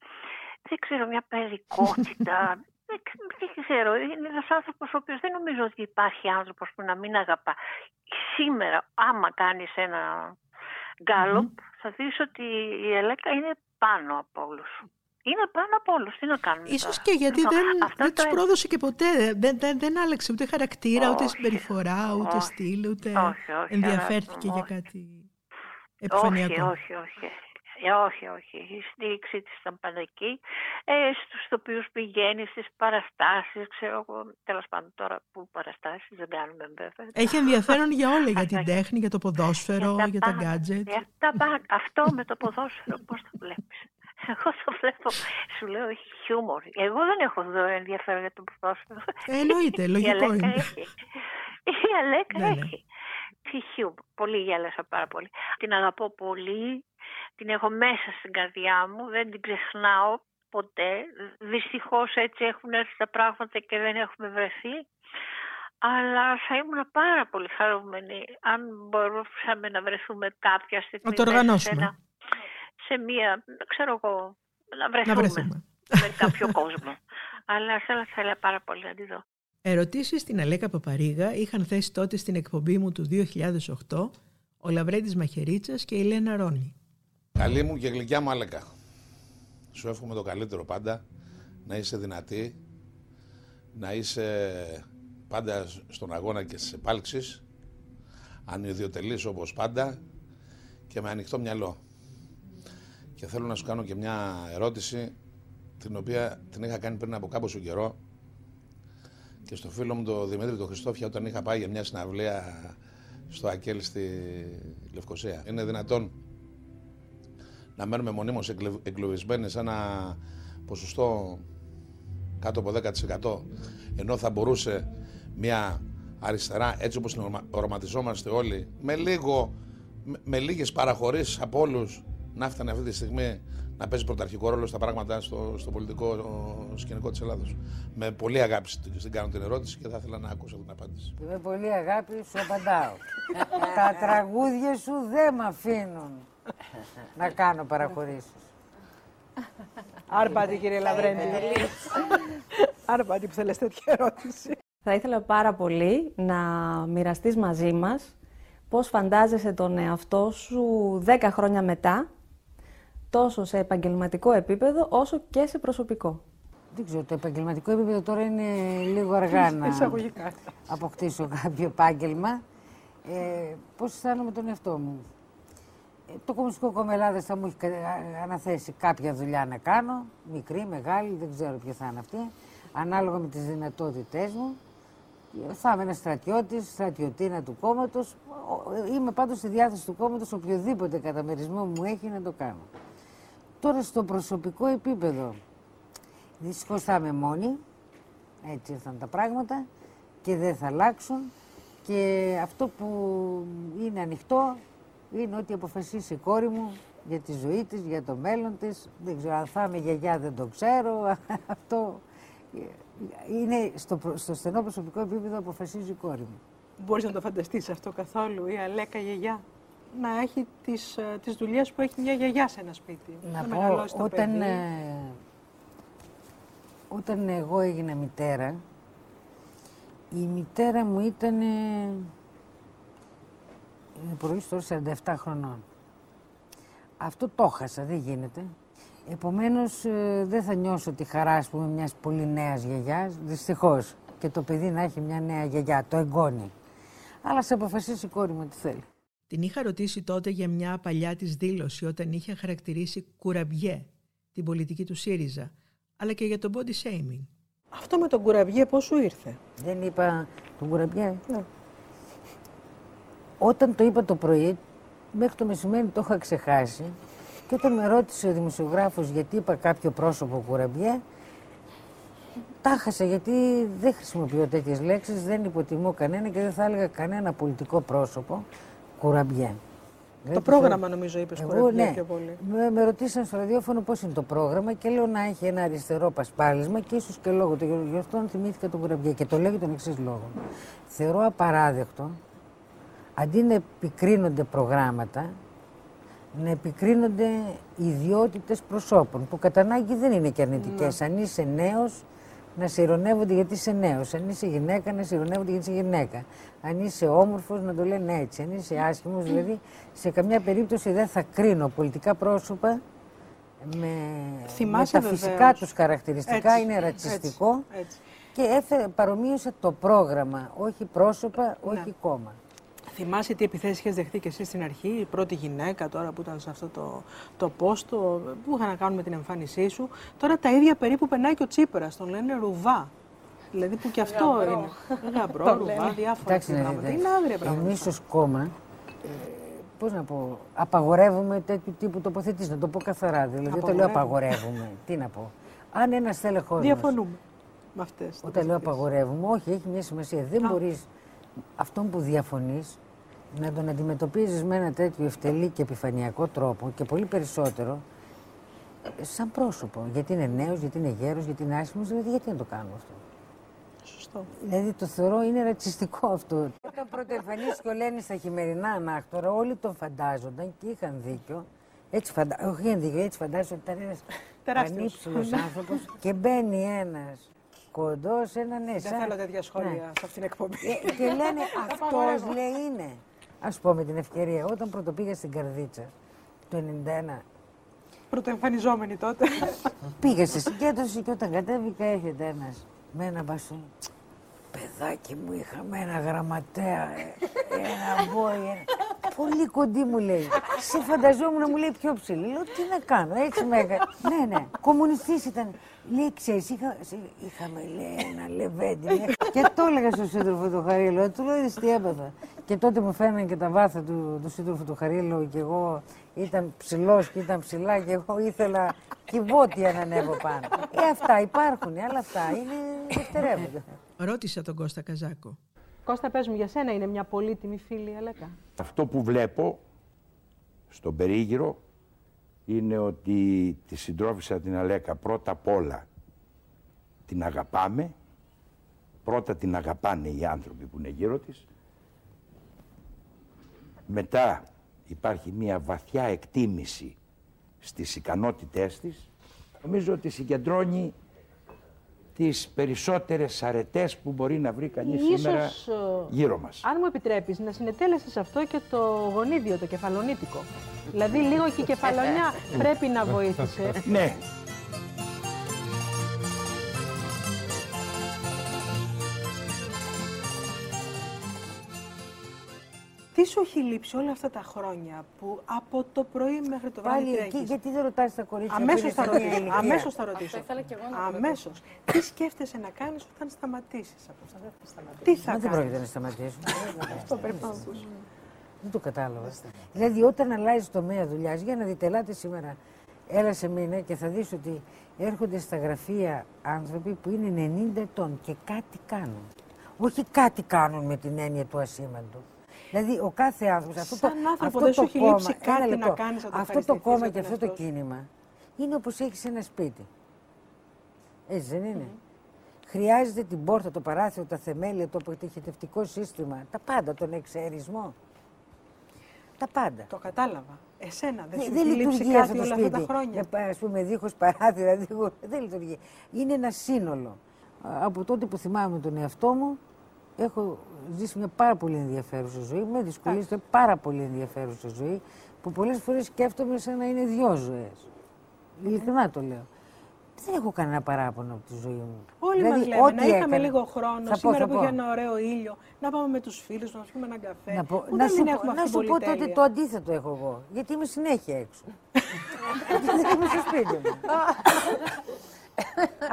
δεν ξέρω, μια παιδικότητα. (laughs) Δεν δεν ξέρω, είναι ένας άνθρωπος ο οποίος δεν νομίζω ότι υπάρχει άνθρωπος που να μην αγαπά. Σήμερα, άμα κάνεις ένα γκάλωπ, θα δεις ότι η Ελέκα είναι πάνω από όλους. Είναι πάνω από όλους. Τι να κάνουμε. Ίσως τώρα; και γιατί Λοιπόν, δεν, αυτό δεν το τους πρόδωσε και ποτέ. Δεν, δεν, δεν άλλαξε ούτε χαρακτήρα, ούτε Όχι. συμπεριφορά, ούτε Όχι. στυλ, ούτε Όχι, όχι, ενδιαφέρθηκε αγάπη μου, για όχι. κάτι Όχι, επιφανειακό. όχι, όχι. Ε, όχι, όχι. Η στήριξή της ήταν πάντα εκεί. Ε, στους τοπίους πηγαίνεις, στις παραστάσεις, ξέρω εγώ. Τέλος πάντων τώρα που παραστάσεις δεν κάνουμε βέβαια. Έχει ενδιαφέρον για όλα, για την Αυτά. τέχνη, για το ποδόσφαιρο, για τα πάντα. gadget. Για τα πάντα. Αυτό με το ποδόσφαιρο πώς το βλέπεις; Εγώ το βλέπω, σου λέω, έχει χιούμορ. Εγώ δεν έχω εδώ ενδιαφέρον για το ποδόσφαιρο. Ε, εννοείται, Η λογικό Αλέκα είναι. έχει. Η Αλέκα Ναι, ναι. έχει. Τι χιούμορ. Πολύ γέλασα πάρα πολύ. Την αγαπώ πολύ. Την έχω μέσα στην καρδιά μου. Δεν την ξεχνάω ποτέ. Δυστυχώς έτσι έχουν έρθει τα πράγματα και δεν έχουμε βρεθεί. Αλλά θα ήμουν πάρα πολύ χαρούμενη αν μπορούσαμε να βρεθούμε κάποια στιγμή. Να το μέσα οργανώσουμε. Σε, ένα- σε μία, ξέρω εγώ, να βρεθούμε, Να βρεθούμε. με κάποιο κόσμο. (laughs) Αλλά θέλω, θέλω πάρα πολύ να τη δω. Ερωτήσεις στην Αλέκα Παπαρίγα είχαν θέσει τότε στην εκπομπή μου του 2008 ο Λαβρέντης Μαχαιρίτσας και η Λένα Ρόνι. Καλή μου και γλυκιά μου Αλέκα. Σου εύχομαι το καλύτερο πάντα. Να είσαι δυνατή. Να είσαι πάντα στον αγώνα και στις επάλξεις. Ανιδιοτελής όπως πάντα. Και με ανοιχτό μυαλό. Και θέλω να σου κάνω και μια ερώτηση την οποία την είχα κάνει πριν από κάποιο καιρό και στο φίλο μου τον Δημήτρη τον Χριστόφια όταν είχα πάει για μια συναυλία στο Ακέλ στη Λευκοσία. Είναι δυνατόν να μένουμε μονίμως εγκλε- εγκλωβισμένοι σε ένα ποσοστό κάτω από 10% ενώ θα μπορούσε μια αριστερά έτσι όπως την οραμα- οραματιζόμαστε όλοι με, λίγο, με, με λίγες παραχωρήσεις από όλους να φτανε αυτή τη στιγμή να παίζει πρωταρχικό ρόλο στα πράγματα στο, στο πολιτικό σκηνικό της Ελλάδος. Με πολύ αγάπη στην στην κάνω την ερώτηση και θα ήθελα να ακούσω αυτή την απάντηση. Και με πολύ αγάπη σου απαντάω. (laughs) Τα τραγούδια σου δεν με αφήνουν να κάνω παραχωρήσεις. Άρπατη, κύριε Λαβρέντη. Άρπατη που θέλεις τέτοια ερώτηση. Θα ήθελα πάρα πολύ να μοιραστείς μαζί μας πώς φαντάζεσαι τον εαυτό σου 10 χρόνια μετά, τόσο σε επαγγελματικό επίπεδο όσο και σε προσωπικό. Δεν ξέρω, το επαγγελματικό επίπεδο τώρα είναι λίγο αργά να Εισαγωγικά. αποκτήσω κάποιο επάγγελμα. Ε, πώς αισθάνομαι τον εαυτό μου; Ε, το Κομμουνιστικό Κόμμα Ελλάδας θα μου έχει κα- α- αναθέσει κάποια δουλειά να κάνω, μικρή, μεγάλη, δεν ξέρω ποια θα είναι αυτή, ανάλογα με τις δυνατότητές μου. Ε, Θα είμαι ένας στρατιώτης, στρατιωτήνα του κόμματος. Είμαι πάντως στη διάθεση του κόμματος, οποιοδήποτε καταμερισμό μου έχει να το κάνω. Τώρα στο προσωπικό επίπεδο, δυστυχώς θα είμαι μόνη. Έτσι ήρθαν τα πράγματα και δεν θα αλλάξουν. Και αυτό που είναι ανοιχτό είναι ότι αποφασίσει η κόρη μου για τη ζωή της, για το μέλλον της. Δεν ξέρω αν θα είμαι γιαγιά, δεν το ξέρω. (laughs) Αυτό είναι στο, προ- στο στενό προσωπικό επίπεδο αποφασίζει η κόρη μου. Μπορείς να το φανταστείς αυτό καθόλου, η Αλέκα γιαγιά; Να έχει τις, ε, τις δουλειές που έχει μια γιαγιά σε ένα σπίτι. Να πω, μεγαλώσει το όταν, παιδί. ε, όταν εγώ έγινα μητέρα, η μητέρα μου ήταν, ε, είναι πολύ τώρα 47 χρονών. Αυτό το χάσα, δεν γίνεται. Επομένως, ε, δεν θα νιώσω τη χαρά, ας πούμε, μιας πολύ νέας γιαγιάς, δυστυχώς. Και το παιδί να έχει μια νέα γιαγιά, το εγγόνι. Αλλά σε αποφασίσει η κόρη μου τι θέλει. Την είχα ρωτήσει τότε για μια παλιά της δήλωση όταν είχε χαρακτηρίσει κουραμπιέ την πολιτική του ΣΥΡΙΖΑ, αλλά και για το body shaming. Αυτό με τον κουραμπιέ πώς σου ήρθε; Δεν είπα τον κουραμπιέ; Όταν το είπα το πρωί, μέχρι το μεσημέρι το είχα ξεχάσει και όταν με ρώτησε ο δημοσιογράφος γιατί είπα κάποιο πρόσωπο κουραμπιέ, τα χάσα γιατί δεν χρησιμοποιώ τέτοιες λέξεις, δεν υποτιμώ κανένα και δεν θα έλεγα κανένα πολιτικό πρόσωπο κουραμπιέ. Το πρόγραμμα νομίζω είπες Εγώ, κουραμπιέ ναι. πιο πολύ. Με, με ρωτήσαν στο ραδιόφωνο πώς είναι το πρόγραμμα και λέω να έχει ένα αριστερό πασπάλισμα και ίσως και λόγω του. Γι' αυτό θυμήθηκα τον κουραμπιέ και το λέω για τον εξής λόγο. Θεωρώ απαράδεκτο αντί να επικρίνονται προγράμματα, να επικρίνονται ιδιότητες προσώπων που κατά ανάγκη δεν είναι και αρνητικές. Αν είσαι νέος, να σε ειρωνεύονται γιατί είσαι νέος. Αν είσαι γυναίκα, να σε ειρωνεύονται γιατί είσαι γυναίκα. Αν είσαι όμορφος, να το λένε έτσι. Αν είσαι άσχημος, δηλαδή σε καμιά περίπτωση δεν θα κρίνω πολιτικά πρόσωπα με, Θυμάσαι με τα φυσικά βεβαίως. τους χαρακτηριστικά. Έτσι, είναι έτσι, ρατσιστικό. έτσι. Και έφερε, παρομοίωσε το πρόγραμμα, όχι πρόσωπα, όχι κόμμα. Θυμάσαι τι επιθέσεις είχες δεχτεί και εσύ στην αρχή, η πρώτη γυναίκα τώρα που ήταν σε αυτό το, το πόστο, που είχαν να κάνουν με την εμφάνισή σου. Τώρα τα ίδια περίπου περνάει και ο Τσίπρας, τον λένε ρουβά. Δηλαδή που και αυτό Γαμπρό. είναι. Γαμπρό, (laughs) Το ρουβά, λένε. διάφορα Κοιτάξτε, τέτοια να πράγματα. δείτε, Είναι άγρια πράγματα. Εμείς ως κόμμα, ε, πώς να πω, απαγορεύουμε τέτοιου τύπου τοποθετήσεις, να το πω καθαρά. Δηλαδή δεν το λέω Απαγορεύουμε. απαγορεύουμε. (laughs) Τι να πω. Αν ένας τέλεχος μας, Διαφωνούμε με αυτές. όταν λέω απαγορεύουμε, όχι, έχει μια σημασία. Δεν μπορείς αυτόν που διαφωνείς να τον αντιμετωπίζεις με ένα τέτοιο ευτελή και επιφανειακό τρόπο και πολύ περισσότερο ε, σαν πρόσωπο. Γιατί είναι νέος, γιατί είναι γέρος, γιατί είναι άσχημος, δηλαδή γιατί να το κάνουμε αυτό; Σωστό. Δηλαδή το θεωρώ είναι ρατσιστικό αυτό. Όταν πρωτοεμφανίστηκε ο Λένι στα χειμερινά ανάκτορα, όλοι τον φαντάζονταν και είχαν δίκιο. Έτσι φαντα... Όχι, είχαν δίκιο, έτσι φαντάζονταν ότι ήταν ένας Τεράστιος. πανύψηλος άνθρωπος και μπαίνει ένας κοντός, ένα ναι, Δεν σαν- θέλω τέτοια σχόλια Ναι. σε αυτήν την εκπομπή. Ε, και λένε αυτός λέει είναι. Α πω με την ευκαιρία, όταν πρωτοπήγα στην Καρδίτσα το 91, Πρωτοεμφανιζόμενοι τότε. Πήγα στη συγκέντρωση και όταν κατέβηκα έρχεται ένας με ένα μπασόν. Παιδάκι μου είχα με ένα γραμματέα, ε, ένα μπόι, ένα... Πολύ κοντή μου λέει. Σε φανταζόμουν να μου λέει πιο ψηλή. Λέω τι να κάνω, έτσι με έκανε. ναι, ναι, κομμουνιστής ήταν. Λέει, ξέρεις, είχα, σε- είχαμε λέει ένα λεβέντι. ναι. και το έλεγα στον σύντροφο του Χαρίλο, του λέω είδες τι έπαθα. Και τότε μου φαίνανε και τα βάθη του, του σύντροφου του Χαρίλου και εγώ ήταν ψηλός και ήταν ψηλά και εγώ ήθελα κυβότια να ανέβω πάνω. Ε, αυτά υπάρχουν, αλλά αυτά είναι δευτερεύοντα. Ρώτησα τον Κώστα Καζάκο. Κώστα, πες μου, για σένα είναι μια πολύτιμη φίλη η Αλέκα. Αυτό που βλέπω στον περίγυρο είναι ότι τη συντρόφισσα την Αλέκα πρώτα απ' όλα την αγαπάμε, πρώτα την αγαπάνε οι άνθρωποι που είναι γύρω της, μετά υπάρχει μια βαθιά εκτίμηση στις ικανότητές της, νομίζω ότι συγκεντρώνει τις περισσότερες αρετές που μπορεί να βρει κανείς σήμερα Ίσως, ε, γύρω μας. Αν μου επιτρέπεις, να συνετέλεσες αυτό και το γονίδιο, το κεφαλονίτικο. δηλαδή λίγο και η κεφαλονιά πρέπει να βοήθησε. Ναι. Τι σου έχει λείψει όλα αυτά τα χρόνια που από το πρωί μέχρι το βράδυ Πάλι εκεί, τρέχεις. γιατί δεν ρωτάς τα κορίτσια που Αμέσως είναι θα σε μια ρωτήσω. ηλικία. Αμέσως θα ρωτήσω. Αυτό ήθελα και εγώ να το Αμέσως. Τι σκέφτεσαι να κάνεις όταν σταματήσεις από αυτό; Τι θα Μα δεν κάνεις; πρόκειται να σταματήσω. (laughs) Αυτό πρέπει να ακούσω. Δεν το κατάλαβα. Δηλαδή, όταν αλλάζει τομέα δουλειάς, για να δείτε, ελάτε σήμερα, έλα σε μήνα και θα δεις ότι έρχονται στα γραφεία άνθρωποι που είναι 90 ετών και κάτι κάνουν. Όχι κάτι κάνουν με την έννοια του ασήμαντου. Δηλαδή, ο κάθε άνθρωπος. Αυτό το, Σαν άνθρωπο αυτό δεν το σου έχει κόμμα, λείψει ένα κάτι να λεπτό. κάνεις, να το Αυτό το ευχαριστηθείς κόμμα για και τον αυτό το εαυτό σου. κίνημα είναι όπως έχεις ένα σπίτι. Έτσι δεν είναι; Χρειάζεται την πόρτα, το παράθυρο, τα θεμέλια, το αποτυχητευτικό σύστημα, τα πάντα, τον εξαιρισμό. Τα πάντα. Το κατάλαβα. Εσένα δεν Ναι, σου δεν έχει λείψει λειτουργεί αυτό κάτι το όλα αυτά σπίτι. τα χρόνια. Α πούμε, δίχως παράθυρα, δίχως... δεν λειτουργεί. Είναι ένα σύνολο. Α, Από τότε που θυμάμαι τον εαυτό μου, έχω ζήσει μια πάρα πολύ ενδιαφέρουσα ζωή. Με δυσκολίες, πάρα πολύ ενδιαφέρουσα ζωή, που πολλές φορές σκέφτομαι σαν να είναι δυο ζωές. Ειλικρινά το λέω. Δεν έχω κανένα παράπονο από τη ζωή μου. Όλοι Δηλαδή, μας λέμε ό,τι να είχαμε έκανα- λίγο χρόνο, Θα πω, σήμερα θα που πω. είχε ένα ωραίο ήλιο, να πάμε με τους φίλους μας, να πιούμε έναν καφέ. Να, πω, Ούτε να μην σου, πω- έχουμε να αυτή σου την πω τότε πολυτέλεια. το αντίθετο έχω εγώ. Γιατί είμαι συνέχεια έξω. Γιατί (laughs) είμαι στο σπίτι μου. (laughs)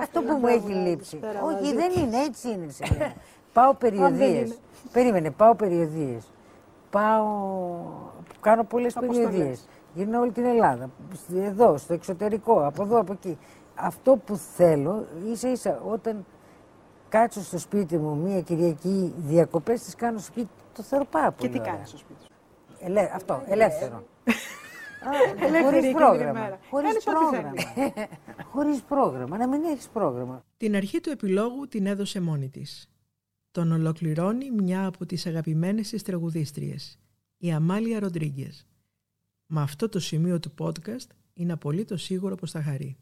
Αυτό που μου έχει λείψει. πέρα Όχι, μαζί. δεν είναι, έτσι είναι σε μένα. Πάω περιοδίες. είναι. Περίμενε, πάω περιοδίες. Πάω, κάνω πολλές Αποστολές. περιοδίες. Γυρνάω όλη την Ελλάδα. Εδώ, στο εξωτερικό, από εδώ, από εκεί. Αυτό που θέλω, ίσα ίσα, όταν κάτσω στο σπίτι μου μία Κυριακή διακοπές, τις κάνω στο σπίτι, το θεωρώ πάρα πολύ Και τι ωραία. κάνεις στο σπίτι σου; Ελε... Αυτό, ελεύθερο. (laughs) Ελεύθερη Χωρίς εκείνη την πρόγραμμα. ημέρα. Χωρίς Κάνεις ό,τι πρόγραμμα. θέλεις. (laughs) Χωρίς πρόγραμμα. Να μην έχεις πρόγραμμα. Την αρχή του επιλόγου την έδωσε μόνη της. Τον ολοκληρώνει μια από τις αγαπημένες της τραγουδίστριες, η Αμάλια Ροντρίγκες. Με αυτό το σημείο του podcast είναι απολύτως σίγουρο πως θα χαρεί.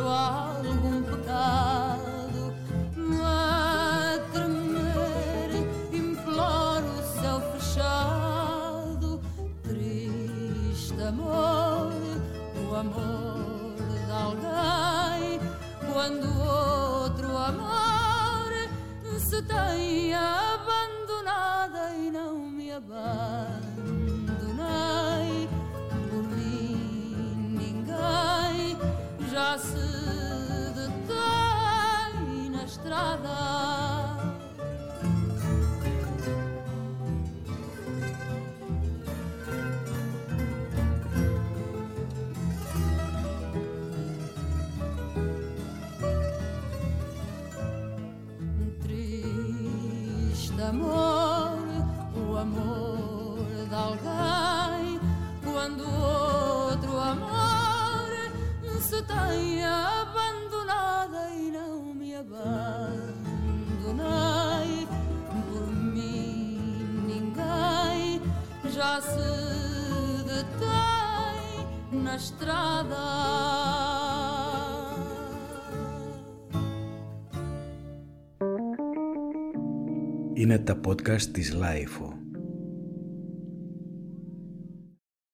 claro, algum pecado. A tremer, imploro o céu fechado. Triste amor, o amor de alguém, quando outro amor se tem a na estrada. Είναι τα podcast της Λάιφο.